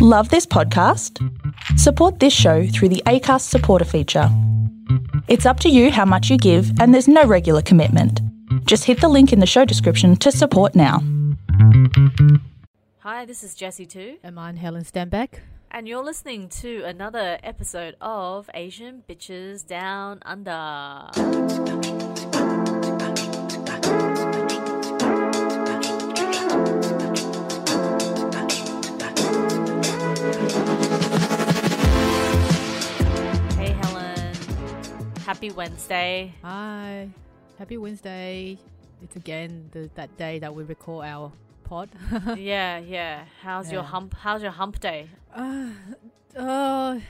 Love this podcast? Support this show through the ACAST supporter feature. It's up to you how much you give, and there's no regular commitment. Just hit the link in the show description to support now. Hi, this is Jessie too, And I'm Helen Stenbeck. and you're listening to another episode of Asian Bitches Down Under. Happy Wednesday. Hi. Happy Wednesday. It's again the, that day that we record our pod. yeah, yeah. How's your hump? How's your hump day? uh, uh,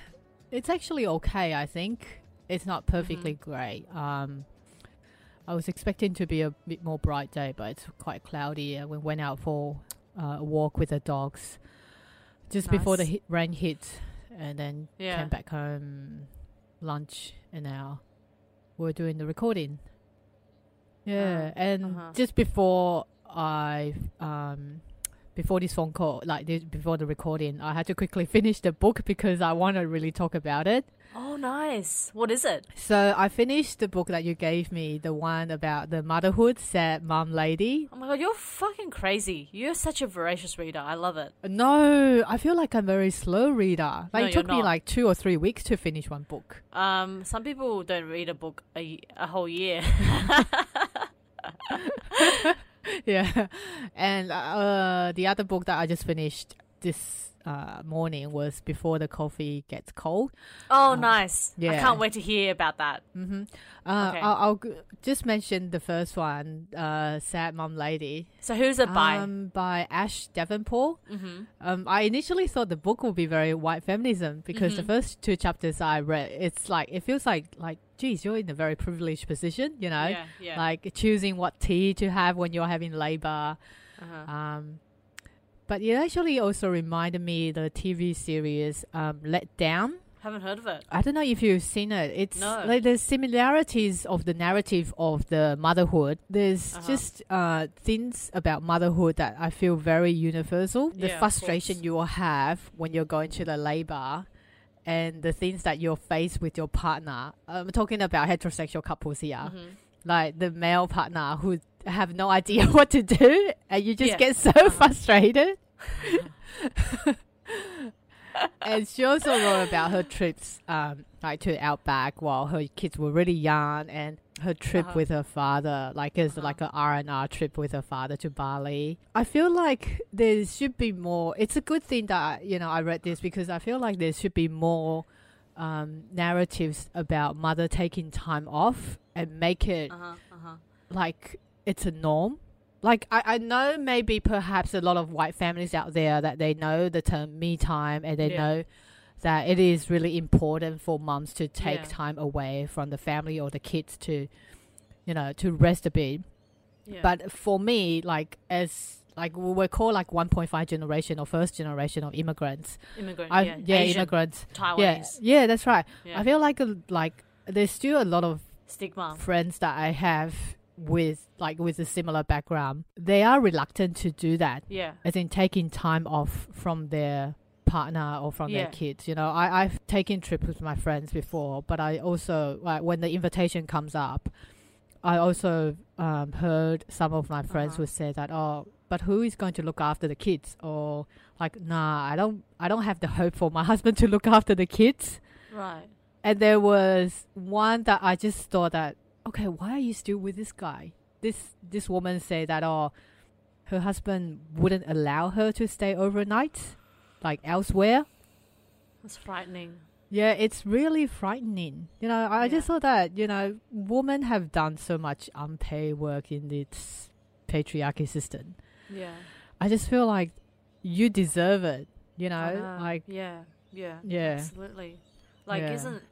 it's actually okay, I think. It's not perfectly Mm-hmm. great. Um, I was expecting to be a bit more bright day, but it's quite cloudy. And we went out for uh, a walk with the dogs just before the hit, rain hit, and then Yeah. came back home, lunch, and now we're doing the recording. Yeah, Uh, and uh-huh. just before I um before this phone call, like this, before the recording, I had to quickly finish the book because I want to really talk about it. Oh, nice. What is it? So I finished the book that you gave me, the one about the motherhood, sad mum lady. Oh my god, you're fucking crazy. You're such a voracious reader. I love it. No, I feel like I'm a very slow reader. Like No, it took me like two or three weeks to finish one book. Um, some people don't read a book a whole year. yeah, and uh, the other book that I just finished this uh, morning was Before the Coffee Gets Cold. oh, Um, nice. I can't wait to hear about that. Mm-hmm. Uh, Okay. I'll, I'll g- just mention the first one, uh, Sad Mum Lady, So, who's it by? um, by Ashe Davenport. mm-hmm. Um, I initially thought the book would be very white feminism because the Mhm. first two chapters I read, it's like it feels like like, geez, you're in a very privileged position, you know, Yeah, yeah. like choosing what tea to have when you're having labor. uh-huh. Um, but it actually also reminded me the TV series um, Let Down. Haven't heard of it. I don't know if you've seen it. It's No. like the similarities of the narrative of the motherhood. There's Uh-huh. just uh, things about motherhood that I feel very universal. The Yeah, frustration you will have when you're going to the labor. And the things that you're faced with your partner. I'm talking about heterosexual couples here Mhm. like the male partner who have no idea what to do and you just Yeah. get so Uh-huh. frustrated and she also wrote about her trips um, like to outback while her kids were really young and her trip Uh-huh. with her father like it's Uh-huh. like a r&r trip with her father to bali i feel like there should be more it's a good thing that you know i read this because i feel like there should be more um, narratives about mother taking time off and make it Uh-huh, uh-huh. like it's a norm. Like I, I know maybe perhaps a lot of white families out there that they know the term me time and they Yeah. know that it is really important for moms to take Yeah. time away from the family or the kids to you know to rest a bit. Yeah. But for me, like as like we we're called like 1.5 generation or first generation of immigrants. immigrant, I yeah, yeah, Asian, immigrants. Taiwanese. Yeah, yeah, that's right. Yeah. I feel like a, like there's still a lot of Stigma. friends that I have with like with a similar background, they are reluctant to do that, Yeah. as in taking time off from their partner or from Yeah. their kids. You know, I, I've taken trips with my friends before, but I also like when the invitation comes up, I also um, heard some of my friends Uh-huh. would say that, oh, but who is going to look after the kids? Or like, nah, I don't, I don't have the hope for my husband to look after the kids. Right. And there was one that I just thought that, okay, why are you still with this guy? This this woman said that oh, her husband wouldn't allow her to stay overnight, like elsewhere. That's frightening. Yeah, it's really frightening. You know, I Yeah. just thought that you know, women have done so much unpaid work in this patriarchy system. Yeah. I just feel like you deserve it. You know, know. like yeah, yeah, Yeah. absolutely. Like, Yeah. isn't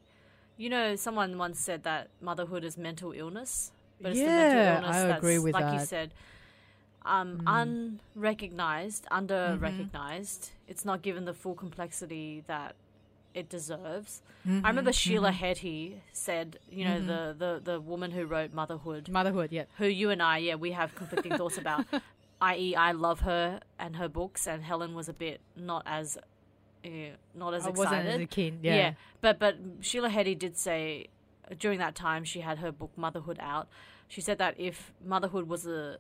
you know? Someone once said that motherhood is mental illness, but it's yeah, the mental illness I that's agree with like that. you said, um, Mm. unrecognized, under recognized. It's not given the full complexity that it deserves. I remember Mhm, Sheila. Heti said, you know, Mhm. the, the the woman who wrote Motherhood, motherhood. Yeah. who you and I, yeah, we have conflicting thoughts about. I.e., I love her and her books, and Helen was a bit not as eh, not as I excited. wasn't as keen. Yeah. Yeah. but but Sheila Heti did say uh, during that time she had her book Motherhood out. She said that if motherhood was a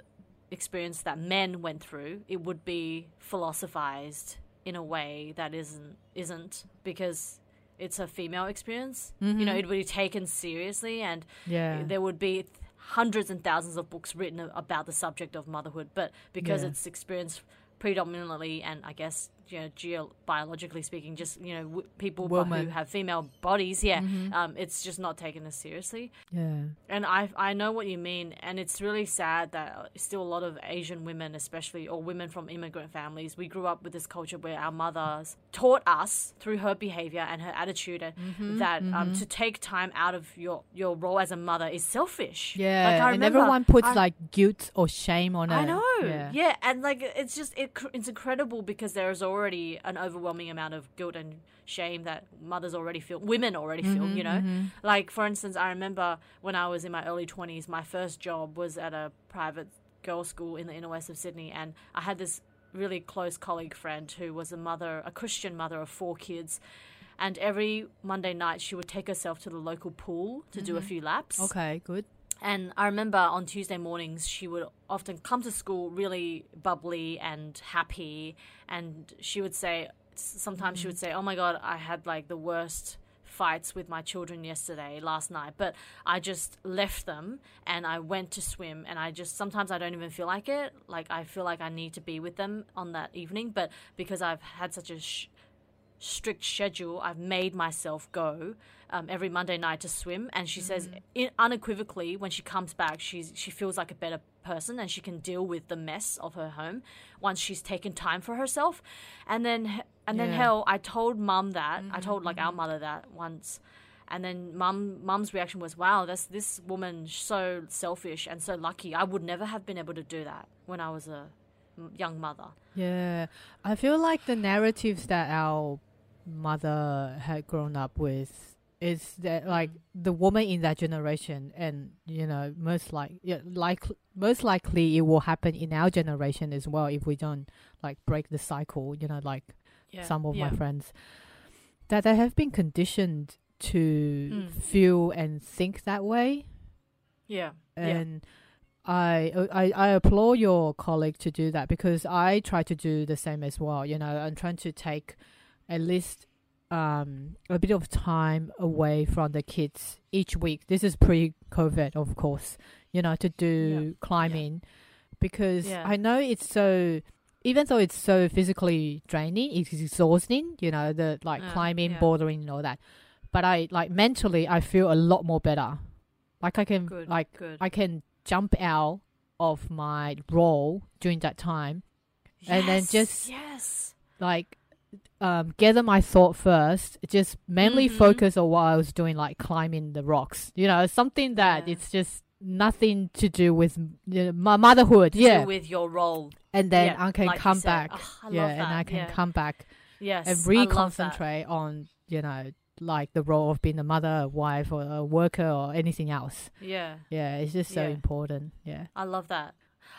experience that men went through, it would be philosophized in a way that isn't isn't because it's a female experience. You know, it would be taken seriously, and Yeah. there would be hundreds and thousands of books written about the subject of motherhood. But because Yeah. it's experienced predominantly, and I guess you know, geo- biologically speaking, just you know, w- people bu- who have female bodies, yeah, um, it's just not taken as seriously. Yeah. And I I know what you mean, and it's really sad that uh, still a lot of Asian women, especially or women from immigrant families, we grew up with this culture where our mothers taught us through her behavior and her attitude and Mm-hmm, that um, to take time out of your your role as a mother is selfish. Yeah. like I and remember, everyone puts I- like guilt or shame on it. I know. Yeah. Yeah. and like it's just it, it's incredible because there is already an overwhelming amount of guilt and shame that mothers already feel, women already feel. Mm-hmm, you know, mm-hmm. like for instance, I remember when I was in my early twenties, my first job was at a private girls' school in the inner west of Sydney, and I had this really close colleague friend who was a mother, a Christian mother of four kids. And every Monday night, she would take herself to the local pool to do a mm-hmm. few laps. Okay. Good. And I remember on Tuesday mornings, she would often come to school really bubbly and happy. And she would say, sometimes she would say, Oh my God, I had like the worst fights with my children yesterday, last night, but I just left them and I went to swim. And I just, sometimes I don't even feel like it. Like I feel like I need to be with them on that evening. But because I've had such a sh- strict schedule. I've made myself go um, every Monday night to swim, and she says in, unequivocally when she comes back, she's she feels like a better person and she can deal with the mess of her home once she's taken time for herself. And then and then Yeah. hell, I told mum that I told like our mm-hmm. mother that once. And then mum mum's reaction was, "Wow, that's this woman so selfish and so lucky. I would never have been able to do that when I was a young mother." Yeah, I feel like the narratives that our mother had grown up with is that like mm. the woman in that generation, and you know, most like yeah, like most likely it will happen in our generation as well if we don't like break the cycle. You know, like Yeah. some of yeah. my friends that they have been conditioned to Mm. feel and think that way Yeah. yeah. and I, I I applaud your colleague to do that because I try to do the same as well. You know, I'm trying to take at least um, a bit of time away from the kids each week. This is pre-COVID, of course. You know, to do climbing because Yeah. I know it's so. Even though it's so physically draining, it's exhausting. You know, the like Yeah, climbing, yeah. bouldering, and all that. But I like mentally, I feel a lot more better. Like I can Good. like good. I can jump out of my role during that time, and then just- yes. like um, gather my thought first. Just mainly Mhm. focus on what I was doing, like climbing the rocks. You know, something that Yeah. it's just nothing to do with you know, my motherhood. Yeah, do with your role. and then Yeah, I can like come back. Oh, yeah, and I can yeah. come back Yes. and I love that. reconcentrate on you know like the role of being a mother, a wife, or a worker, or anything else. Yeah. Yeah, it's just so Yeah. important. Yeah. I love that.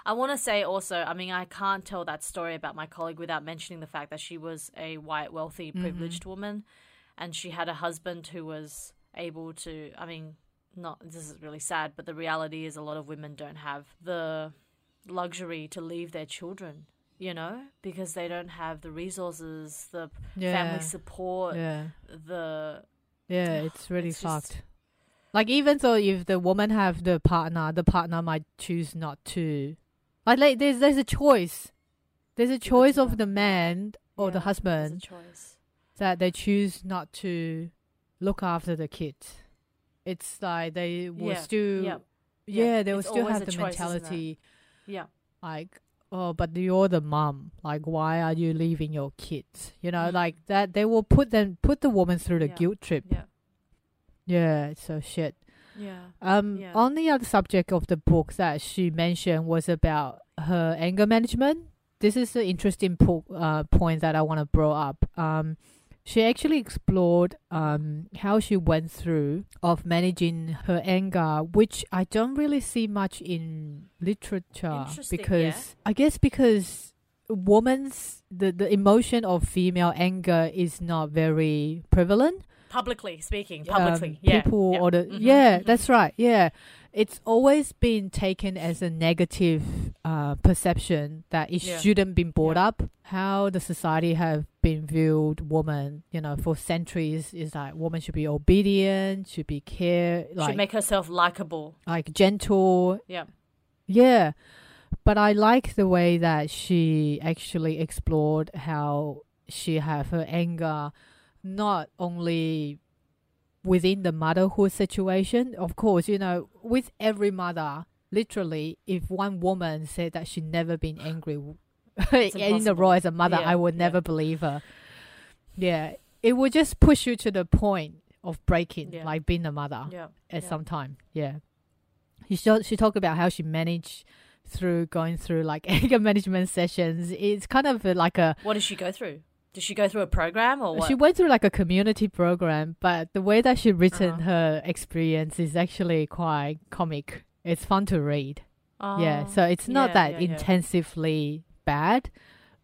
I want to say also, I mean, I can't tell that story about my colleague without mentioning the fact that she was a white, wealthy, Mm-hmm. privileged woman and she had a husband who was able to, I mean, not, this is really sad, but the reality is a lot of women don't have the luxury to leave their children, you know, because they don't have the resources, the Yeah. family support, Yeah. the Yeah, it's really It's just- fucked. Like even though if the woman have the partner, the partner might choose not to. Like, like there's there's a choice. There's a choice of the man or yeah, the husband that they choose not to look after the kids. It's like they will Yeah, still yeah, yeah, yeah, they will it's still have the choice, mentality. Yeah. like oh but you're the mom. Like why are you leaving your kids? You know Mm. like that they will put them put the woman through the guilt trip. Yeah. yeah it's so shit. Yeah. um on the other subject of the book that she mentioned was about her anger management. This is an interesting po- uh, point that i want to bring up. Um she actually explored um, how she went through of managing her anger, which I don't really see much in literature Interesting, because yeah. I guess because woman's the the emotion of female anger is not very prevalent. Publicly speaking, Um, publicly, yeah. people yeah. or the Mhm, yeah, mhm. that's right. Yeah, it's always been taken as a negative uh, perception that it Yeah. shouldn't be brought Yeah. up. How the society have been viewed woman, you know, for centuries is like woman should be obedient, should be care, like Should make herself likable. like gentle. Yeah. Yeah. But I like the way that she actually explored how she have her anger not only within the motherhood situation. Of course, you know, with every mother, literally, if one woman said that she never been angry in the role as a mother, Yeah, I would yeah. never believe her. Yeah. It would just push you to the point of breaking, Yeah. like being a mother Yeah. at yeah. some time. Yeah. She she talked about how she managed through going through like anger management sessions. It's kind of like a What did she go through? Did she go through a program or what? she went through like a community program, but the way that she written Uh-huh. her experience is actually quite comic. It's fun to read. yeah, Oh, so it's not yeah, that yeah, yeah. intensively bad,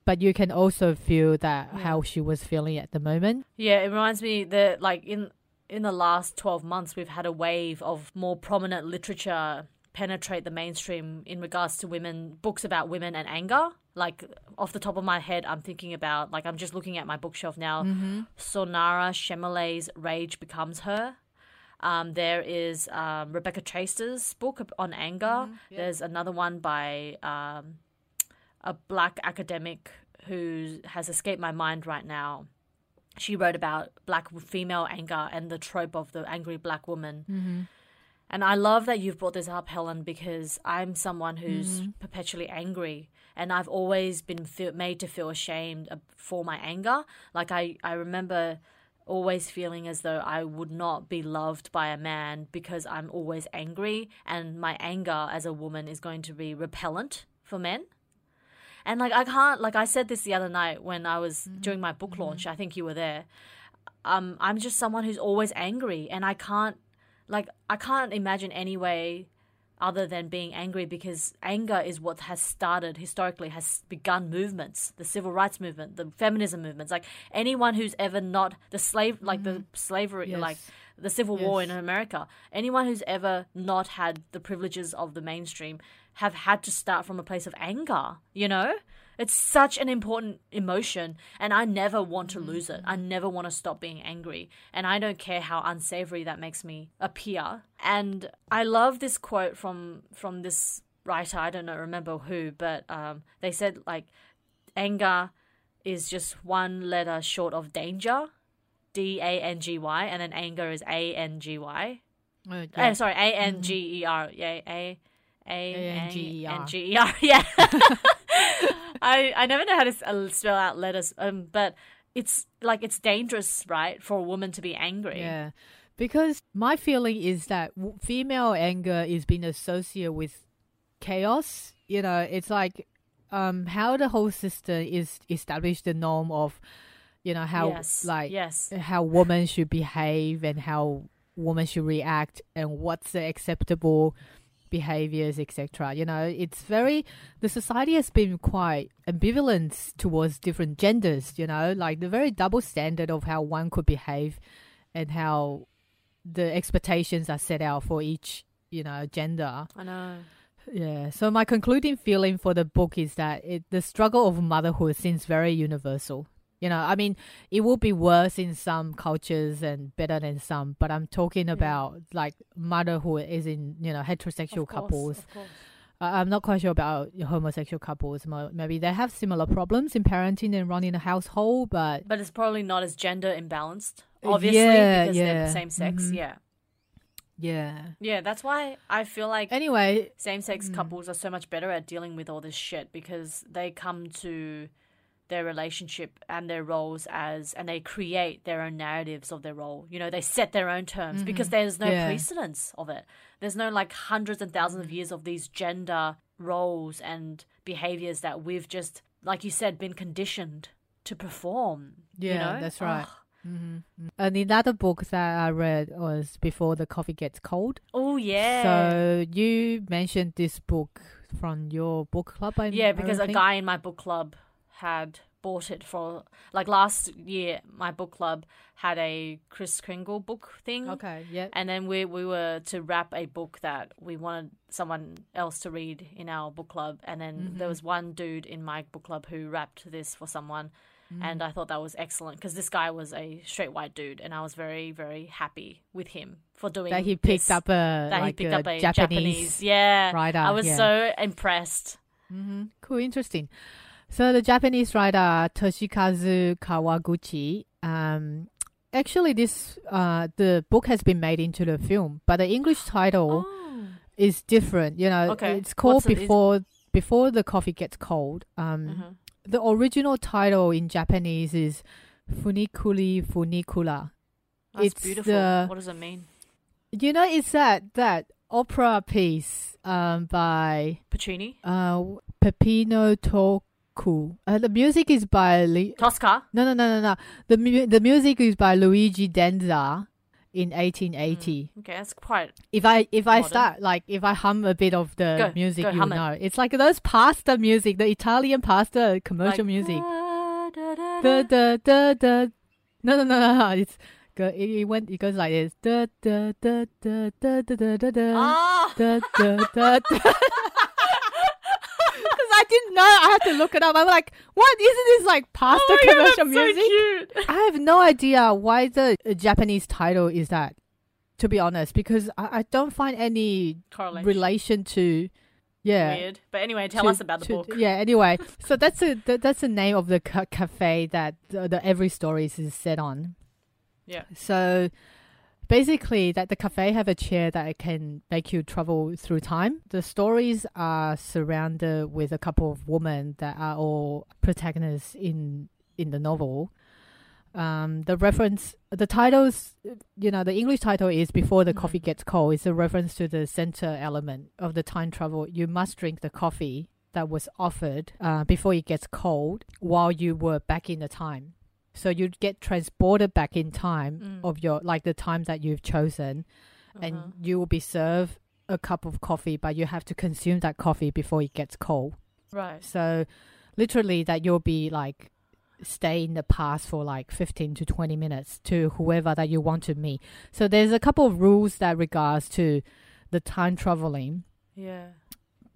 but you can also feel that Yeah. how she was feeling at the moment. Yeah, it reminds me that like in in the last 12 months we've had a wave of more prominent literature penetrate the mainstream in regards to women books about women and anger. Like off the top of my head, I'm thinking about like I'm just looking at my bookshelf now. Mm-hmm. Soraya Chemaly's Rage Becomes Her. Um, there is um, Rebecca Traister's book on anger. Mm-hmm. There's another one by um, a black academic who has escaped my mind right now. She wrote about black female anger and the trope of the angry black woman. Mm-hmm. And I love that you've brought this up, Helen, because I'm someone who's Mm-hmm. perpetually angry, and I've always been feel, made to feel ashamed for my anger. Like I, I remember always feeling as though I would not be loved by a man because I'm always angry, and my anger as a woman is going to be repellent for men. And like I can't, like I said this the other night when I was mm-hmm. doing my book launch. Mm-hmm. I think you were there. Um, I'm just someone who's always angry, and I can't like I can't imagine any way other than being angry because anger is what has started historically has begun movements the civil rights movement the feminism movements like anyone who's ever not the slave like the mm-hmm. slavery Yes. like the civil war in america anyone who's ever not had the privileges of the mainstream have had to start from a place of anger you know it's such an important emotion, and I never want to lose it. I never want to stop being angry, and I don't care how unsavory that makes me appear. And I love this quote from from this writer. I don't know, remember who, but um, they said like, anger is just one letter short of danger, D A N G Y, and then anger is A N G Y. Uh, Uh, sorry, A N G E R. Yeah, A A A-N-G-E-R. N G E R. Yeah. I I never know how to uh, spell out letters. Um, but it's like it's dangerous, right, for a woman to be angry. Yeah, because my feeling is that female anger is being associated with chaos. You know, it's like um how the whole system is established the norm of, you know, how yes. like yes. how women should behave and how women should react and what's the acceptable behaviors etc you know it's very the society has been quite ambivalent towards different genders you know like the very double standard of how one could behave and how the expectations are set out for each you know gender. I know. yeah. So my concluding feeling for the book is that it, the struggle of motherhood seems very universal you know i mean it would be worse in some cultures and better than some but i'm talking about like motherhood is in you know heterosexual course, couples of course. I- I'm not quite sure about homosexual couples. Maybe they have similar problems in parenting and running a household, but But it's probably not as gender imbalanced, Uh, obviously, yeah, because they're the same sex. Mhm. Yeah. yeah. Yeah, that's why I feel like Anyway, same sex Mm. couples are so much better at dealing with all this shit because they come to their relationship and their roles as and they create their own narratives of their role. You know, they set their own terms because there's no Mm-hmm. Yeah. precedence of it. There's no like hundreds and thousands of years of these gender roles and behaviors that we've just like you said been conditioned to perform. you Yeah, know? that's right. Ugh. hmm and another book that I read was Before the Coffee Gets Cold. Oh yeah. So you mentioned this book from your book club. I, Yeah, because a guy in my book club had bought it for like last year. My book club had a Kris Kringle book thing. Okay, yeah. And then we we were to wrap a book that we wanted someone else to read in our book club, and then Mm-hmm. there was one dude in my book club who wrapped this for someone, Mm. and I thought that was excellent because this guy was a straight white dude, and I was very very happy with him for doing That he picked this, up a that like he picked a up a Japanese. Japanese, yeah writer, I was yeah. so impressed. hmm Cool, interesting. So the Japanese writer Toshikazu Kawaguchi, um, actually this uh the book has been made into the film, but the English title Oh. is different. You know, Okay. it's called What's it- is- before before the coffee gets cold. Um, Mhm. the original title in Japanese is Funiculì Funiculà. That's It's beautiful. the- what does it mean? You know, it's that that opera piece um by Puccini, uh Peppino Turco. Uh, the music is by Li- Tosca. no no no no no. The mu- the music is by Luigi Denza in 1880. Okay, that's quite. If I if I start like if I hum a bit of the Go, music, go, you hum it. know it's like those pasta music, the Italian pasta commercial like, music. da, da, da, Da da. da. No no no no no. It's go. It, it went. It goes like this. Da da da da da da da da da. Ah! Da da da da. didn't know. I had to look it up. I'm like, what? Isn't this like pasta Oh God, commercial so music? cute. I have no idea why the uh, Japanese title is that. To be honest, because I, I don't find any Correlation. relation to. Yeah. Weird. But anyway, tell to- us about the to- book. Yeah. Anyway, so that's a that, that's the name of the ca- cafe that the, the every stories is set on. Yeah. So basically, that the cafe have a chair that can make you travel through time. The stories are surrounded with a couple of women that are all protagonists in in the novel. Um, the reference, the titles, you know, the English title is "Before the Mhm. Coffee Gets Cold." It's a reference to the center element of the time travel. You must drink the coffee that was offered uh, before it gets cold while you were back in the time. So you'd get transported back in time Mm. of your like the time that you've chosen, Uh-huh. and you will be served a cup of coffee, but you have to consume that coffee before it gets cold. right. So literally that you'll be like stay in the past for like 15 to 20 minutes to whoever that you want to meet. So there's a couple of rules that regards to the time traveling, Yeah.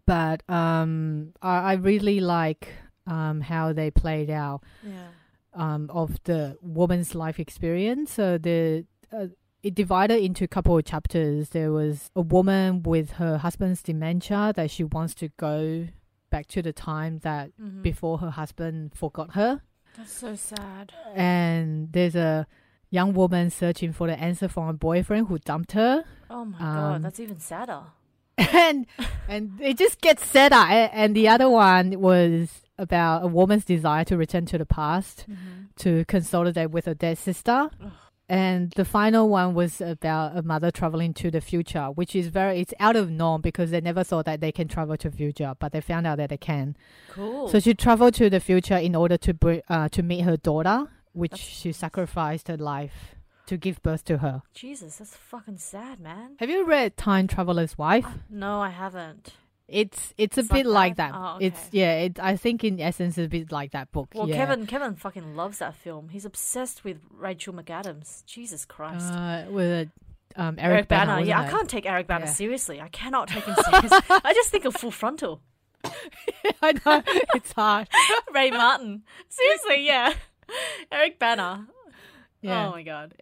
but um I, I really like um how they played out Yeah. Um of the woman's life experience. So the uh, it divided into a couple of chapters. There was a woman with her husband's dementia that she wants to go back to the time that Mhm. before her husband forgot her. That's so sad. And there's a young woman searching for the answer from a boyfriend who dumped her. Oh my Um, god, that's even sadder. and and it just gets sadder. And the other one was about a woman's desire to return to the past Mm-hmm. to consolidate with her dead sister. Ugh. And the final one was about a mother traveling to the future, which is very it's out of norm because they never thought that they can travel to future, but they found out that they can. Cool. So she traveled to the future in order to br- uh, to meet her daughter, which That's she sacrificed her life to give birth to her. Jesus, that's fucking sad, man. Have you read Time Traveler's Wife? No, I haven't. It's it's a It's bit like like that? that. Oh, It's yeah. It, I think in essence, it's a bit like that book. Well, yeah. Kevin Kevin fucking loves that film. He's obsessed with Rachel McAdams. Jesus Christ. uh, with um, Eric, Eric Banner. Bana. yeah, I can't take Eric Banner Yeah. seriously. I cannot take him seriously. I just think of Full Frontal. I know it's hard. Ray Martin. Seriously, yeah. Eric Banner. Yeah. Oh my god.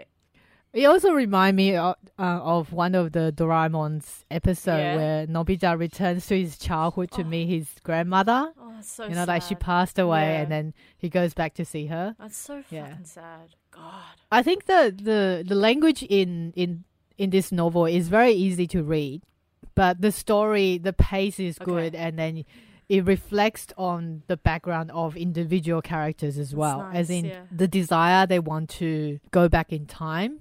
It also remind me of, uh, of one of the Doraemon's episode Yeah. where Nobita returns to his childhood to Oh. meet his grandmother. Oh, so you know, like she passed away, Yeah. and then he goes back to see her. That's so fucking sad. God. I think the the the language in in in this novel is very easy to read, but the story, the pace is Okay. good, and then it reflects on the background of individual characters as well, as in yeah. the desire they want to go back in time.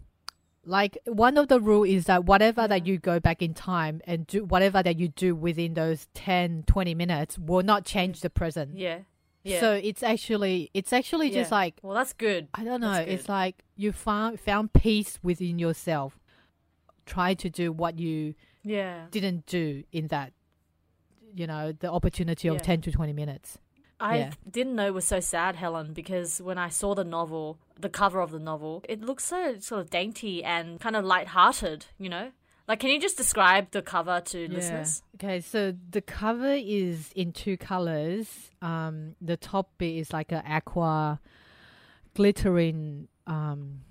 Like one of the rule is that whatever that mm-hmm. you go back in time and do whatever that you do within those 10 20 minutes will not change the present. Yeah. Yeah. So it's actually it's actually just like well, that's good. I don't know. It's like you found found peace within yourself. Try to do what you Yeah. didn't do in that, you know, the opportunity of Yeah. ten to twenty minutes. I Yeah. didn't know it was so sad, Helen, because when I saw the novel, the cover of the novel, it looks so sort of dainty and kind of light-hearted. You know, like can you just describe the cover to listeners? Okay, so the cover is in two colors. Um, the top bit is like a aqua glittering um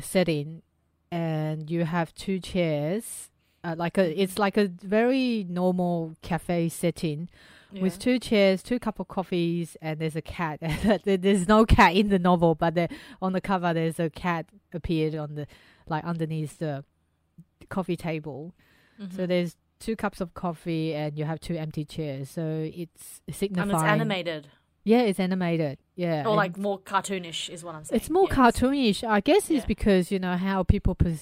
setting, and you have two chairs. Uh, like a, it's like a very normal cafe setting with two chairs, two cup of coffees, and there's a cat. There's no cat in the novel, but there, on the cover there's a cat appeared on the like underneath the coffee table. So Mhm. there's two cups of coffee and you have two empty chairs. So it's signifying. and it's animated Yeah, it's animated. Yeah, or like more cartoonish is what I'm saying. it's more Yes. cartoonish. I guess it's Yeah. because you know how people per-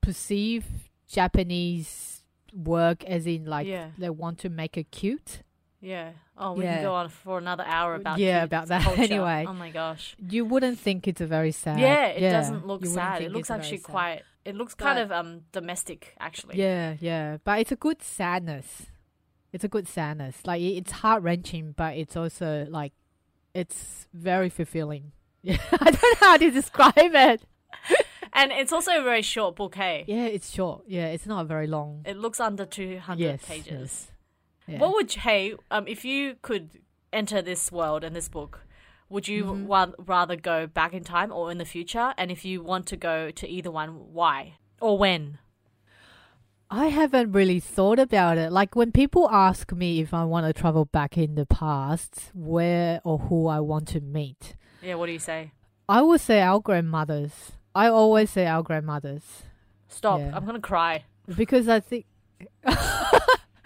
perceive Japanese work as in like Yeah. they want to make it cute. Yeah. Oh, we Yeah. can go on for another hour about Yeah, cute about that culture. anyway. Oh my gosh. You wouldn't think it's a very sad. Yeah, it doesn't look you wouldn't sad. think It looks it's very actually sad. quite. It looks kind But- of um domestic actually. Yeah, yeah, but it's a good sadness. It's a good sadness. Like it- it's heart wrenching, but it's also like it's very fulfilling. Yeah, I don't know how to describe it. And it's also a very short book. Hey, Yeah, it's short. Yeah, it's not very long. it looks under two hundred yes, pages. yes. Yeah. What would you, hey, um, if you could enter this world and this book, would you Mhm. wa- rather go back in time or in the future? And if you want to go to either one, why or when? I haven't really thought about it. Like when people ask me if I want to travel back in the past, where or who I want to meet, Yeah, what do you say? I would say our grandmothers. I always say our grandmothers. Stop! Yeah. I'm gonna cry. because I think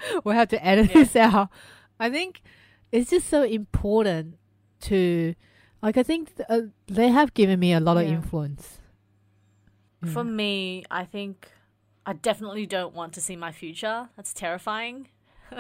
we'll have to edit Yeah. this out. I think it's just so important to, like, I think th- uh, they have given me a lot of Yeah. influence. For Mm. me, I think I definitely don't want to see my future. That's terrifying.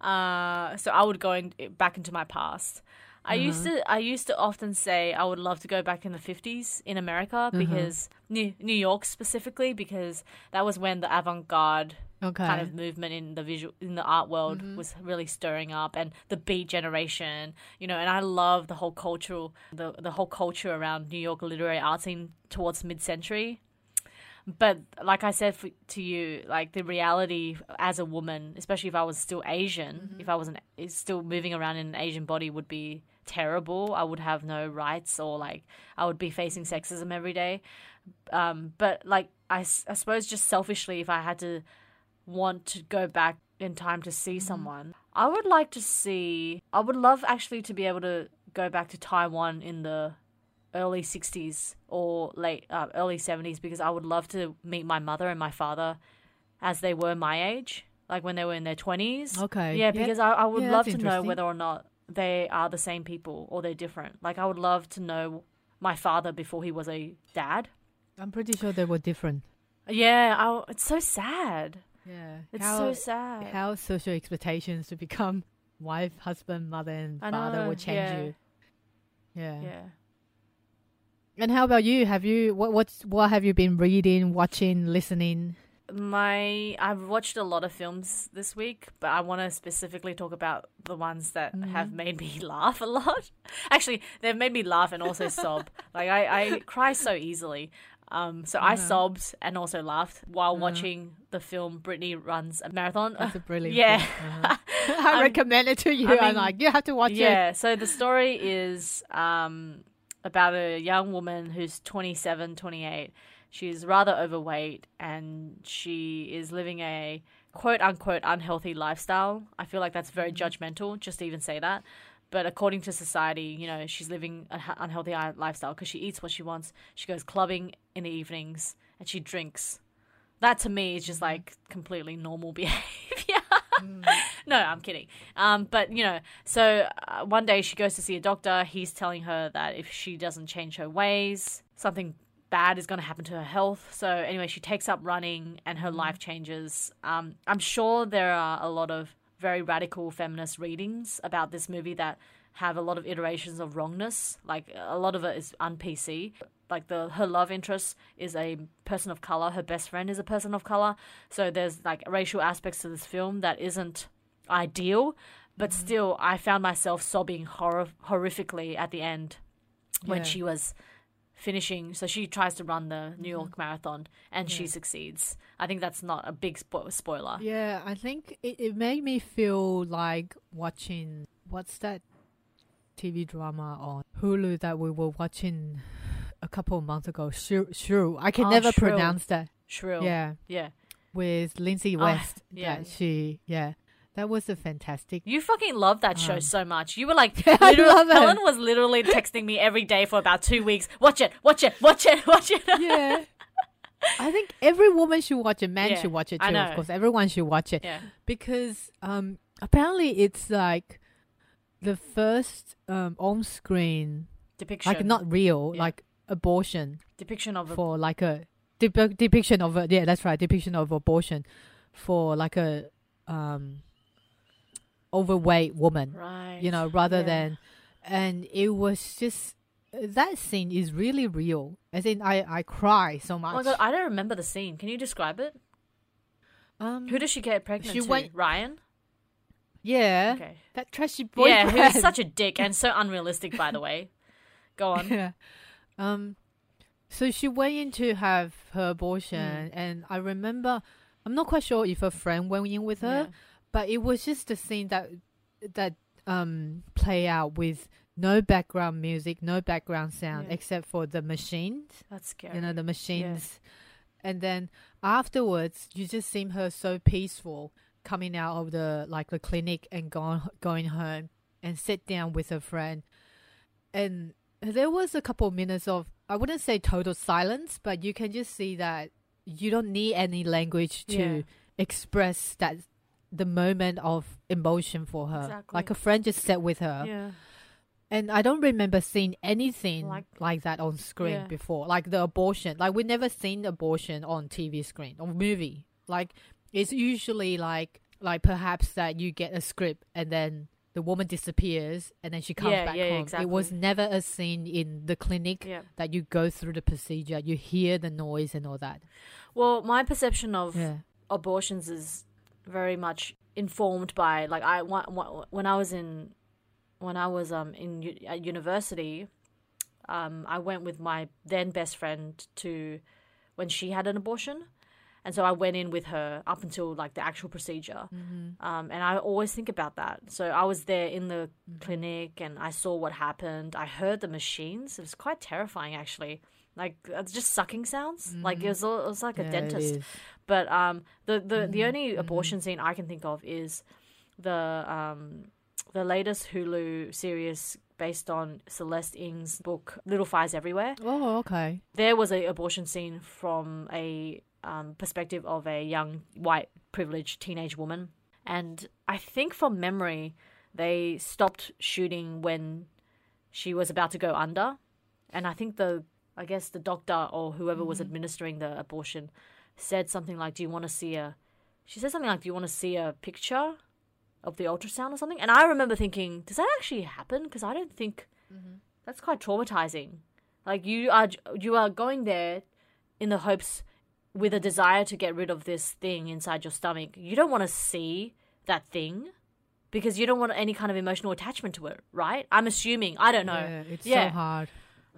uh, so I would go in, back into my past. I used Uh-huh. to I used to often say I would love to go back in the 50s in America because New New York specifically because that was when the avant-garde okay. kind of movement in the visual in the art world Mhm. was really stirring up and the beat generation you know and i love the whole cultural the, the whole culture around new york literary art scene towards mid-century. But like i said for, to you like the reality as a woman especially if i was still asian if i wasn't still moving around in an asian body would be terrible. I would have no rights or like i would be facing sexism every day. Um, but like I, I suppose just selfishly if i had to want to go back in time to see someone. I would like to see. I would love actually to be able to go back to Taiwan in the early 60s or late uh, early 70s because I would love to meet my mother and my father as they were my age, like when they were in their 20s. Okay. Yeah, because I, I would Yeah, love to know whether or not they are the same people or they're different. Like I would love to know my father before he was a dad. I'm pretty sure they were different. Yeah, I, it's so sad. Yeah. It's how, so sad. How social expectations to become wife, husband, mother, and I father know, will change yeah. you. Yeah. yeah. And how about you? Have you what what's what have you been reading, watching, listening? My I've watched a lot of films this week, but I want to specifically talk about the ones that mm-hmm. have made me laugh a lot. Actually, they've made me laugh and also sob. Like I, I cry so easily. Um, so I sobbed and also laughed while watching the film Brittany Runs a Marathon. That's a brilliant. yeah. film. Uh-huh. I I'm- recommend it to you. I I'm like, you have to watch it. yeah, so the story is um, about a young woman who's 27, 28. She's rather overweight and she is living a quote unquote unhealthy lifestyle. I feel like that's very judgmental just to even say that. But according to society, you know, she's living an unhealthy lifestyle because she eats what she wants. She goes clubbing in the evenings and she drinks. That to me is just like completely normal behavior. no, I'm kidding. Um, but you know, so uh, one day she goes to see a doctor. He's telling her that if she doesn't change her ways, something bad is going to happen to her health. So anyway, she takes up running, and her life changes. Um, I'm sure there are a lot of very radical feminist readings about this movie that have a lot of iterations of wrongness. Like a lot of it is un PC. Like the her love interest is a person of color. Her best friend is a person of color. So there's like racial aspects to this film that isn't ideal, but mm-hmm. still, I found myself sobbing horror- horrifically at the end when Yeah. she was finishing. So she tries to run the New York Marathon and she succeeds. I think that's not a big spo- spoiler. Yeah, I think it, it made me feel like watching what's that TV drama on Hulu that we were watching a couple of months ago. Shrew, Shrew. I can Oh, never Shrew. pronounce that. Shrill. Yeah, Yeah. with Lindsay Ah, West. yeah. that she yeah, that was a fantastic. You fucking love that show Um, so much. You were like, I love it. Helen was literally texting me every day for about two weeks. Watch it, watch it, watch it, watch it. yeah. I think every woman should watch it. Man Yeah, should watch it too. Of course, everyone should watch it. yeah. because um apparently it's like the first um on screen Depiction. like not real Yeah. like abortion depiction of a for like a dep- depiction of a yeah that's right depiction of abortion for like a um overweight woman right. you know rather Yeah. than and it was just that scene is really real as in i i cry so much. Oh my god, I don't remember the scene. Can you describe it? um Who does she get pregnant She to? went- Ryan. yeah Okay. that trashy boyfriend Yeah, who's such a dick and so unrealistic, by the way. Go on. Yeah. Um, so she went in to have her Mm. abortion, and I remember, I'm not quite sure if a friend went in with her, Yeah. But it was just a scene that that um play out with no background music, no background sound Yeah. except for the machines. That's scary. You know the machines, and then afterwards, you just seem her so peaceful coming out of the like the clinic and going going home and sit down with her friend, and there was a couple of minutes of I wouldn't say total silence, but you can just see that you don't need any language to Yeah. express that the moment of emotion for her. Exactly. Like a friend just sat with her, yeah. and I don't remember seeing anything Like- like, that on screen Yeah. before. Like the abortion. Like we never seen abortion on TV screen or movie. Like it's usually like like perhaps that you get a script and then the woman disappears and then she comes Yeah, back yeah, home. It was never a scene in the clinic Yeah. that you go through the procedure, you hear the noise and all that. Well, my perception of abortions is very much informed by like I when I was in when I was um in at university, um I went with my then best friend to when she had an abortion, and so I went in with her up until like the actual procedure. Um, and I always think about that. So I was there in the clinic and I saw what happened. I heard the machines. It was quite terrifying, actually. Like it's just sucking sounds. Like it was, it was like a Yeah, dentist. But um, the the, the only abortion scene I can think of is the um, the latest Hulu series based on Celeste Ng's book Little Fires Everywhere. Oh, okay. There was a abortion scene from a um, perspective of a young white privileged teenage woman, and I think from memory they stopped shooting when she was about to go under, and I think the I guess the doctor or whoever was mm-hmm. administering the abortion said something like, "Do you want to see a?" She said something like, "Do you want to see a picture of the ultrasound or something?" And I remember thinking, "Does that actually happen?" Because I don't think mm-hmm. that's quite traumatizing. Like you are you are going there in the hopes with a desire to get rid of this thing inside your stomach. You don't want to see that thing because you don't want any kind of emotional attachment to it, right? I'm assuming. I don't know. Yeah, it's Yeah. so hard.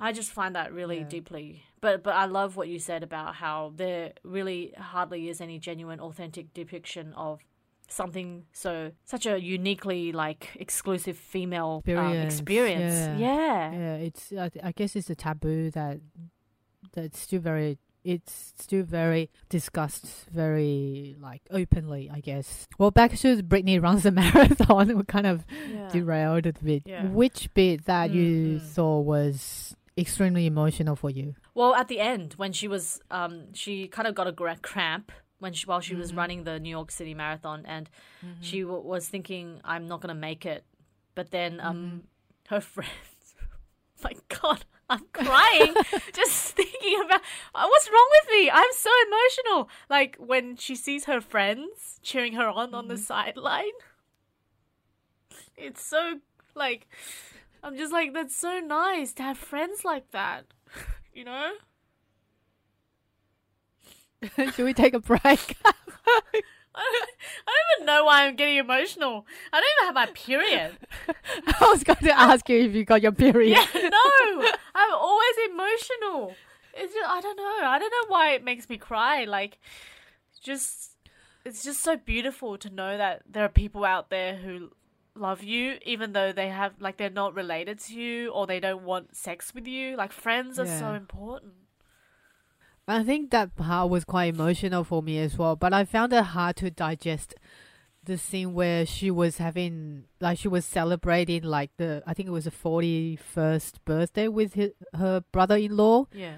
I just find that really Yeah. deeply. But but I love what you said about how there really hardly is any genuine, authentic depiction of something so such a uniquely like exclusive female um, Experience, experience. yeah. yeah. Yeah, it's. I, I guess it's a taboo that that's still very. It's still very discussed, very like openly. I guess. Well, back to Brittany runs a marathon. We kind of Yeah. derailed a bit. Yeah. Which bit that you Mm, mm. thought was extremely emotional for you? Well, at the end, when she was, um, she kind of got a gra- cramp when she, while she Mm-hmm. was running the New York City Marathon, and she w- was thinking, "I'm not gonna make it." But then, um, Mm-hmm. her friends, my God, I'm crying just thinking about uh, what's wrong with me. I'm so emotional. Like when she sees her friends cheering her on on the Mm-hmm. sideline, it's so like. I'm just like, that's so nice to have friends like that. You know? Should we take a break? I don't, I don't even know why I'm getting emotional. I don't even have my period. I was going to ask you if you got your period. Yeah, no, I'm always emotional. It's just, I don't know. I don't know why it makes me cry. Like, just it's just so beautiful to know that there are people out there who love you, even though they have like they're not related to you or they don't want sex with you. Like, friends are so important. I think that part was quite emotional for me as well, but I found it hard to digest the scene where she was having like she was celebrating like the I think it was the 41st birthday with hi her brother-in-law Yeah.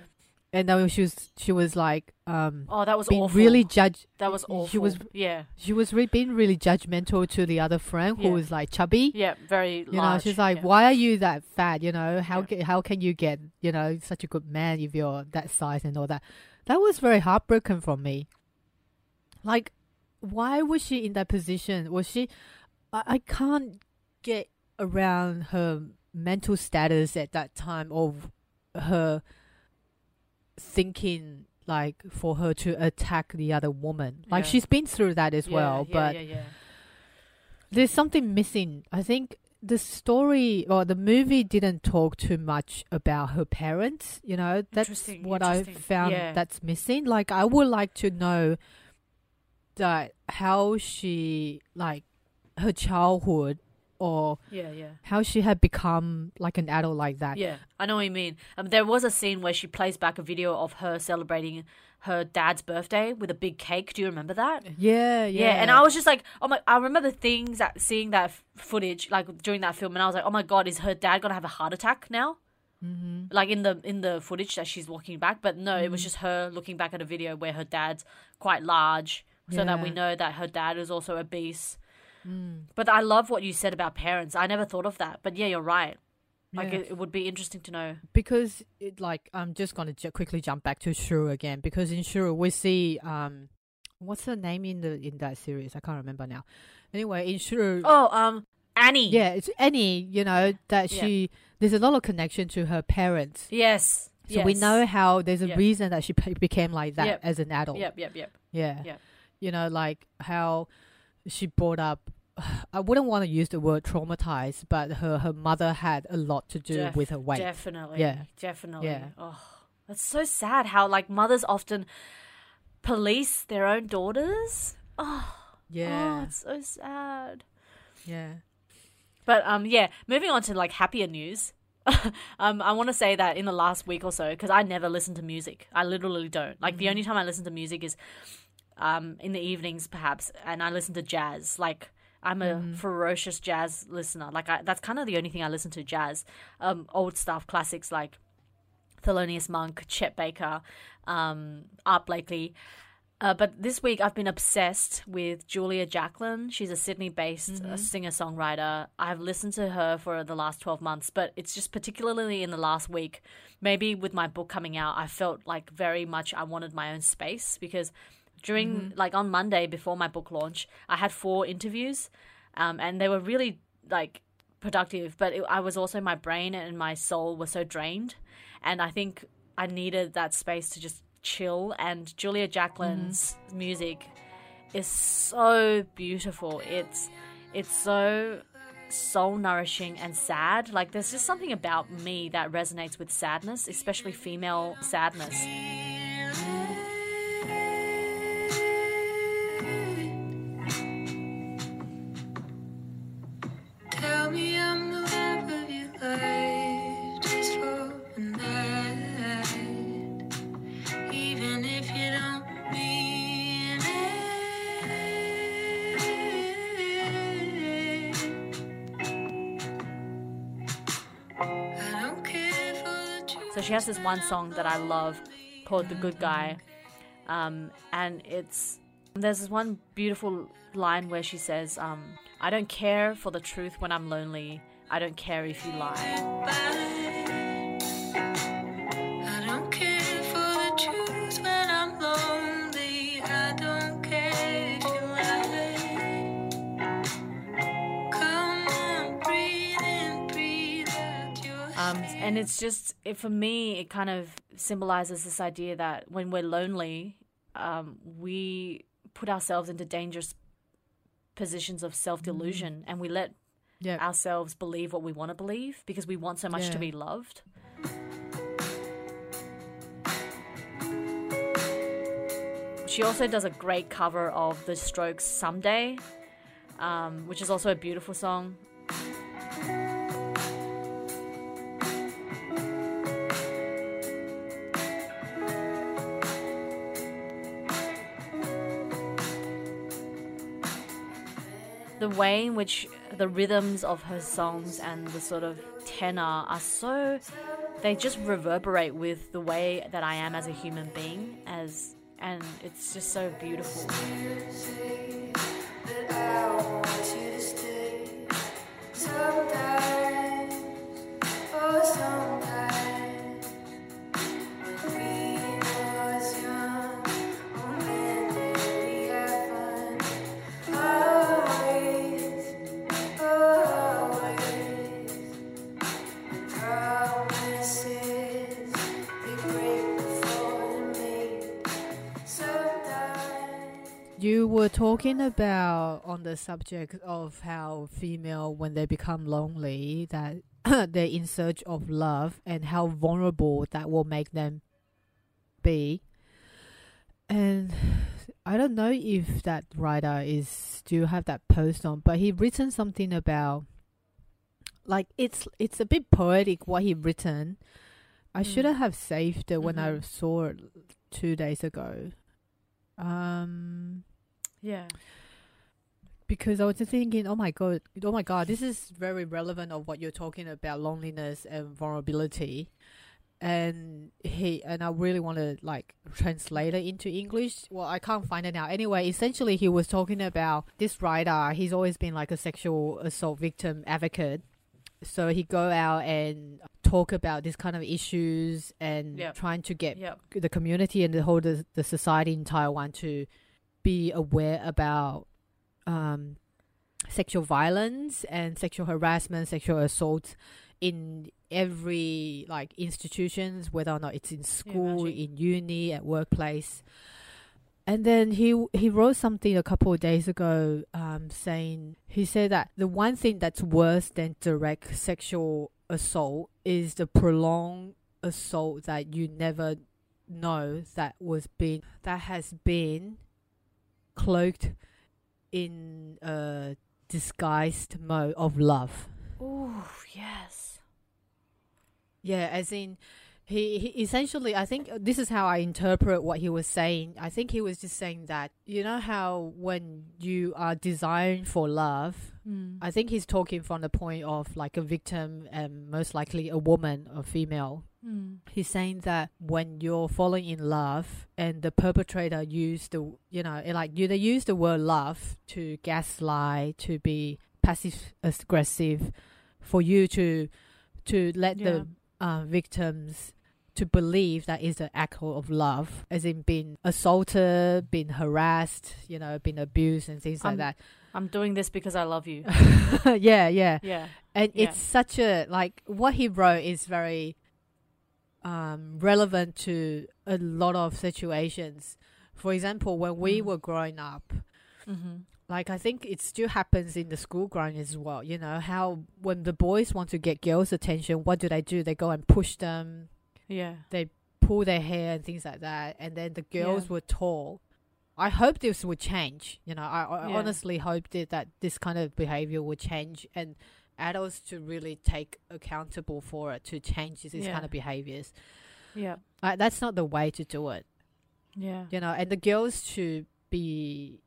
And then she was she was like um Oh, that was being awful. really judge that was awful she was- yeah, she was re- being really judgmental to the other friend who Yeah. was like chubby yeah, very. you know she's like why are you that fat you know how Yeah. ca- how can you get you know such a good man if you're that size and all that that was very heartbroken from me like why was she in that position was she i, I can't get around her mental status at that time of her thinking like for her to attack the other woman like Yeah. she's been through that as Yeah, well yeah, but there's something missing. I think the story or the movie didn't talk too much about her parents. You know, that's Interesting, what I found that's missing. Like, I would like to know that how she like her childhood or yeah, yeah. how she had become like an adult like that. Yeah, I know what you mean. Um, there was a scene where she plays back a video of her celebrating her dad's birthday with a big cake. Do you remember that? Yeah, yeah. Yeah, and I was just like, oh my! I remember things that seeing that f- footage like during that film, and I was like, oh my god, is her dad gonna have a heart attack now? hmm Like in the in the footage that she's walking back, but no, it was Mm. just her looking back at a video where her dad's quite large, so that we know that her dad is also obese. Mm. But I love what you said about parents. I never thought of that, but yeah, you're right. Like it, it would be interesting to know. because it like I'm just gonna ju- quickly jump back to Shrill again because in Shrill we see um what's her name in the in that series I can't remember now. Anyway, in Shrill, Oh, um, Annie. yeah, it's Annie. You know that Yeah. she there's a lot of connection to her parents, Yes. so we know how there's a Yep. reason that she became like that Yep. as an adult. Yep, yep, yep. Yeah. Yep. You know, like how she brought up. I wouldn't want to use the word traumatized, but her her mother had a lot to do Def- with her weight. Definitely. Yeah. Definitely. Yeah. Oh, that's so sad how like mothers often police their own daughters. Oh, yeah, oh, it's so sad. yeah. But um, yeah, moving on to like happier news. um, I want to say that in the last week or so, because I never listen to music. I literally don't. Like the only time I listen to music is um in the evenings, perhaps, and I listen to jazz. Like I'm a ferocious jazz listener. Like I, that's kind of the only thing I listen to. Jazz, um, old stuff, classics like Thelonious Monk, Chet Baker, um, Art Blakey. Uh, but this week I've been obsessed with Julia Jacklin. She's a Sydney-based uh, singer-songwriter. I've listened to her for the last 12 months, but it's just particularly in the last week, maybe with my book coming out, I felt like very much I wanted my own space because during like on Monday before my book launch, I had four interviews um, and they were really like productive, but it, I was also my brain and my soul were so drained and I think I needed that space to just chill. And Julia Jacklin's music is so beautiful. It's it's so soul nourishing and sad. Like there's just something about me that resonates with sadness, especially female sadness. Has this one song that I love called "The Good Guy," um, and it's there's this one beautiful line where she says, um, "I don't care for the truth when I'm lonely. I don't care if you lie." I don't care for the truth when I'm lonely. I don't care if you lie. Come on, breathe in, breathe out your Um, and it's just it, for me, it kind of symbolizes this idea that when we're lonely, um, we put ourselves into dangerous positions of self delusion and we let Yeah. ourselves believe what we want to believe because we want so much to be loved. She also does a great cover of The Strokes' Someday, um, which is also a beautiful song. The way in which the rhythms of her songs and the sort of tenor are so they just reverberate with the way that I am as a human being as and it's just so beautiful. Were talking about on the subject of how female, when they become lonely, that they're in search of love and how vulnerable that will make them be. And I don't know if that writer is still have that post on, but he written something about like it's it's a bit poetic what he written. I should Mm. have saved it when I Mhm. saw it two days ago. Um, Yeah. because I was just thinking, oh my god, oh my god, this is very relevant of what you're talking about, loneliness and vulnerability. And he and I really want to like translate it into English. Well, I can't find it now. Anyway, essentially, he was talking about this writer. He's always been like a sexual assault victim advocate. So he go out and talk about this kind of issues and Yep. trying to get Yep. the community and the whole the, the society in Taiwan to be aware about um, sexual violence and sexual harassment, sexual assault in every like institutions, whether or not it's in school, imagine. in uni, at workplace. And then he he wrote something a couple of days ago, um, saying he said that the one thing that's worse than direct sexual assault is the prolonged assault that you never know that was being that has been cloaked in a disguised mode of love. Oh, yes. Yeah, as in he, he essentially I think this is how I interpret what he was saying. I think he was just saying that you know how when you are designed for love, Mm. I think he's talking from the point of like a victim and most likely a woman or female Mm. he's saying that when you're falling in love and the perpetrator use the you know like you they use the word love to gaslight to be passive aggressive for you to to let the uh, victims to believe that is an act of love as in being assaulted being harassed you know being abused and things Um, like that. I'm doing this because I love you. yeah yeah yeah. and Yeah. it's such a like what he wrote is very um, relevant to a lot of situations. For example, when we Mm. were growing up, Mm-hmm. like I think it still happens in the school ground as well. You know how when the boys want to get girls' attention, what do they do? They go and push them, Yeah. They pull their hair, and things like that. And then the girls Yeah. were tall. I hope this would change. You know, I, I Yeah. honestly hope that, that this kind of behavior would change and adults to really take accountable for it to change these Yeah. kind of behaviors. Yeah. Uh, that's not the way to do it. Yeah. You know, and the girls to be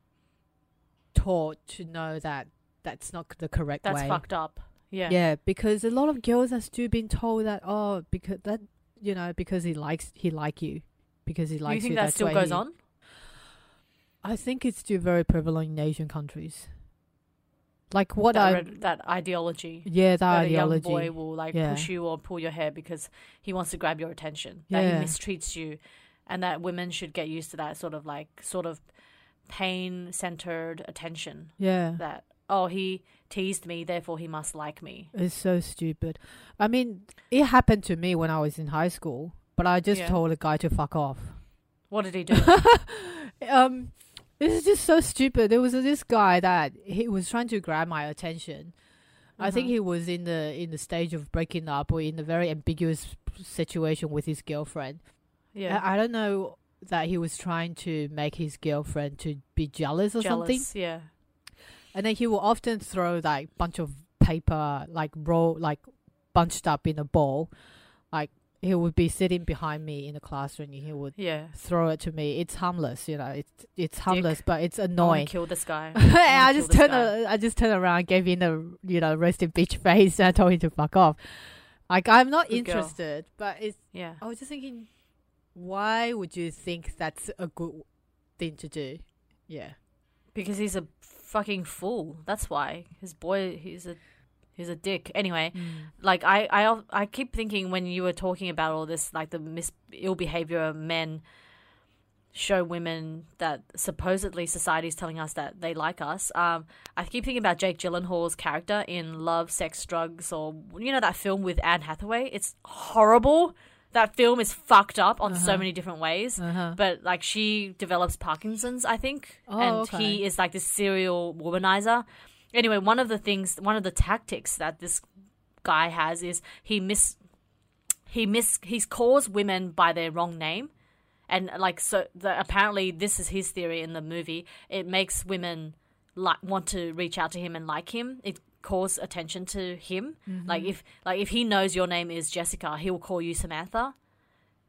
taught to know that that's not the correct That's way. fucked up. Yeah. Yeah, because a lot of girls are still being told that oh, because that you know because he likes he like you because he you likes think you. that that's still goes he- on? I think it's still very prevalent in Asian countries. Like what that, I red- that ideology. yeah the that ideology a young boy will like Yeah. push you or pull your hair because he wants to grab your attention. That Yeah. he mistreats you, and that women should get used to that sort of like sort of pain centered attention. yeah That oh he teased me, therefore he must like me. it's so stupid. I mean, it happened to me when I was in high school, but I just Yeah. told a guy to fuck off. What did he do? um This is just so stupid. There was this guy that he was trying to grab my attention. I think Mhm. he was in the in the stage of breaking up or in a very ambiguous situation with his girlfriend. Yeah. I, I don't know that he was trying to make his girlfriend to be jealous or something. Yeah. And then he will often throw like bunch of paper like roll like bunched up in a ball. He would be sitting behind me in the classroom and he would Yeah. throw it to me. It's harmless, you know. It's it's harmless, but it's I annoying. kill this guy. and I kill just turned a, I just turned around, gave him the you know rested bitch face, and I told him to fuck off. Like I'm not Good girl. interested, but it's. Yeah. I was just thinking, why would you think that's a good thing to do? Yeah. Because he's a fucking fool. That's why. His boy he's a he's a dick. Anyway, like I, I I keep thinking when you were talking about all this like the mis- ill behavior of men show women that supposedly society is telling us that they like us um i keep thinking about jake gyllenhaal's character in love sex drugs or you know that film with anne hathaway it's horrible that film is fucked up on so Uh-huh. many different ways Uh-huh. but like she develops Parkinson's, I think, Oh, and okay. he is like this serial womanizer. Anyway, one of the things, one of the tactics that this guy has is he miss, he miss, he calls women by their wrong name, and like so. The, apparently, this is his theory in the movie. It makes women like want to reach out to him and like him. It calls attention to him. Mm-hmm. Like if like if he knows your name is Jessica, he will call you Samantha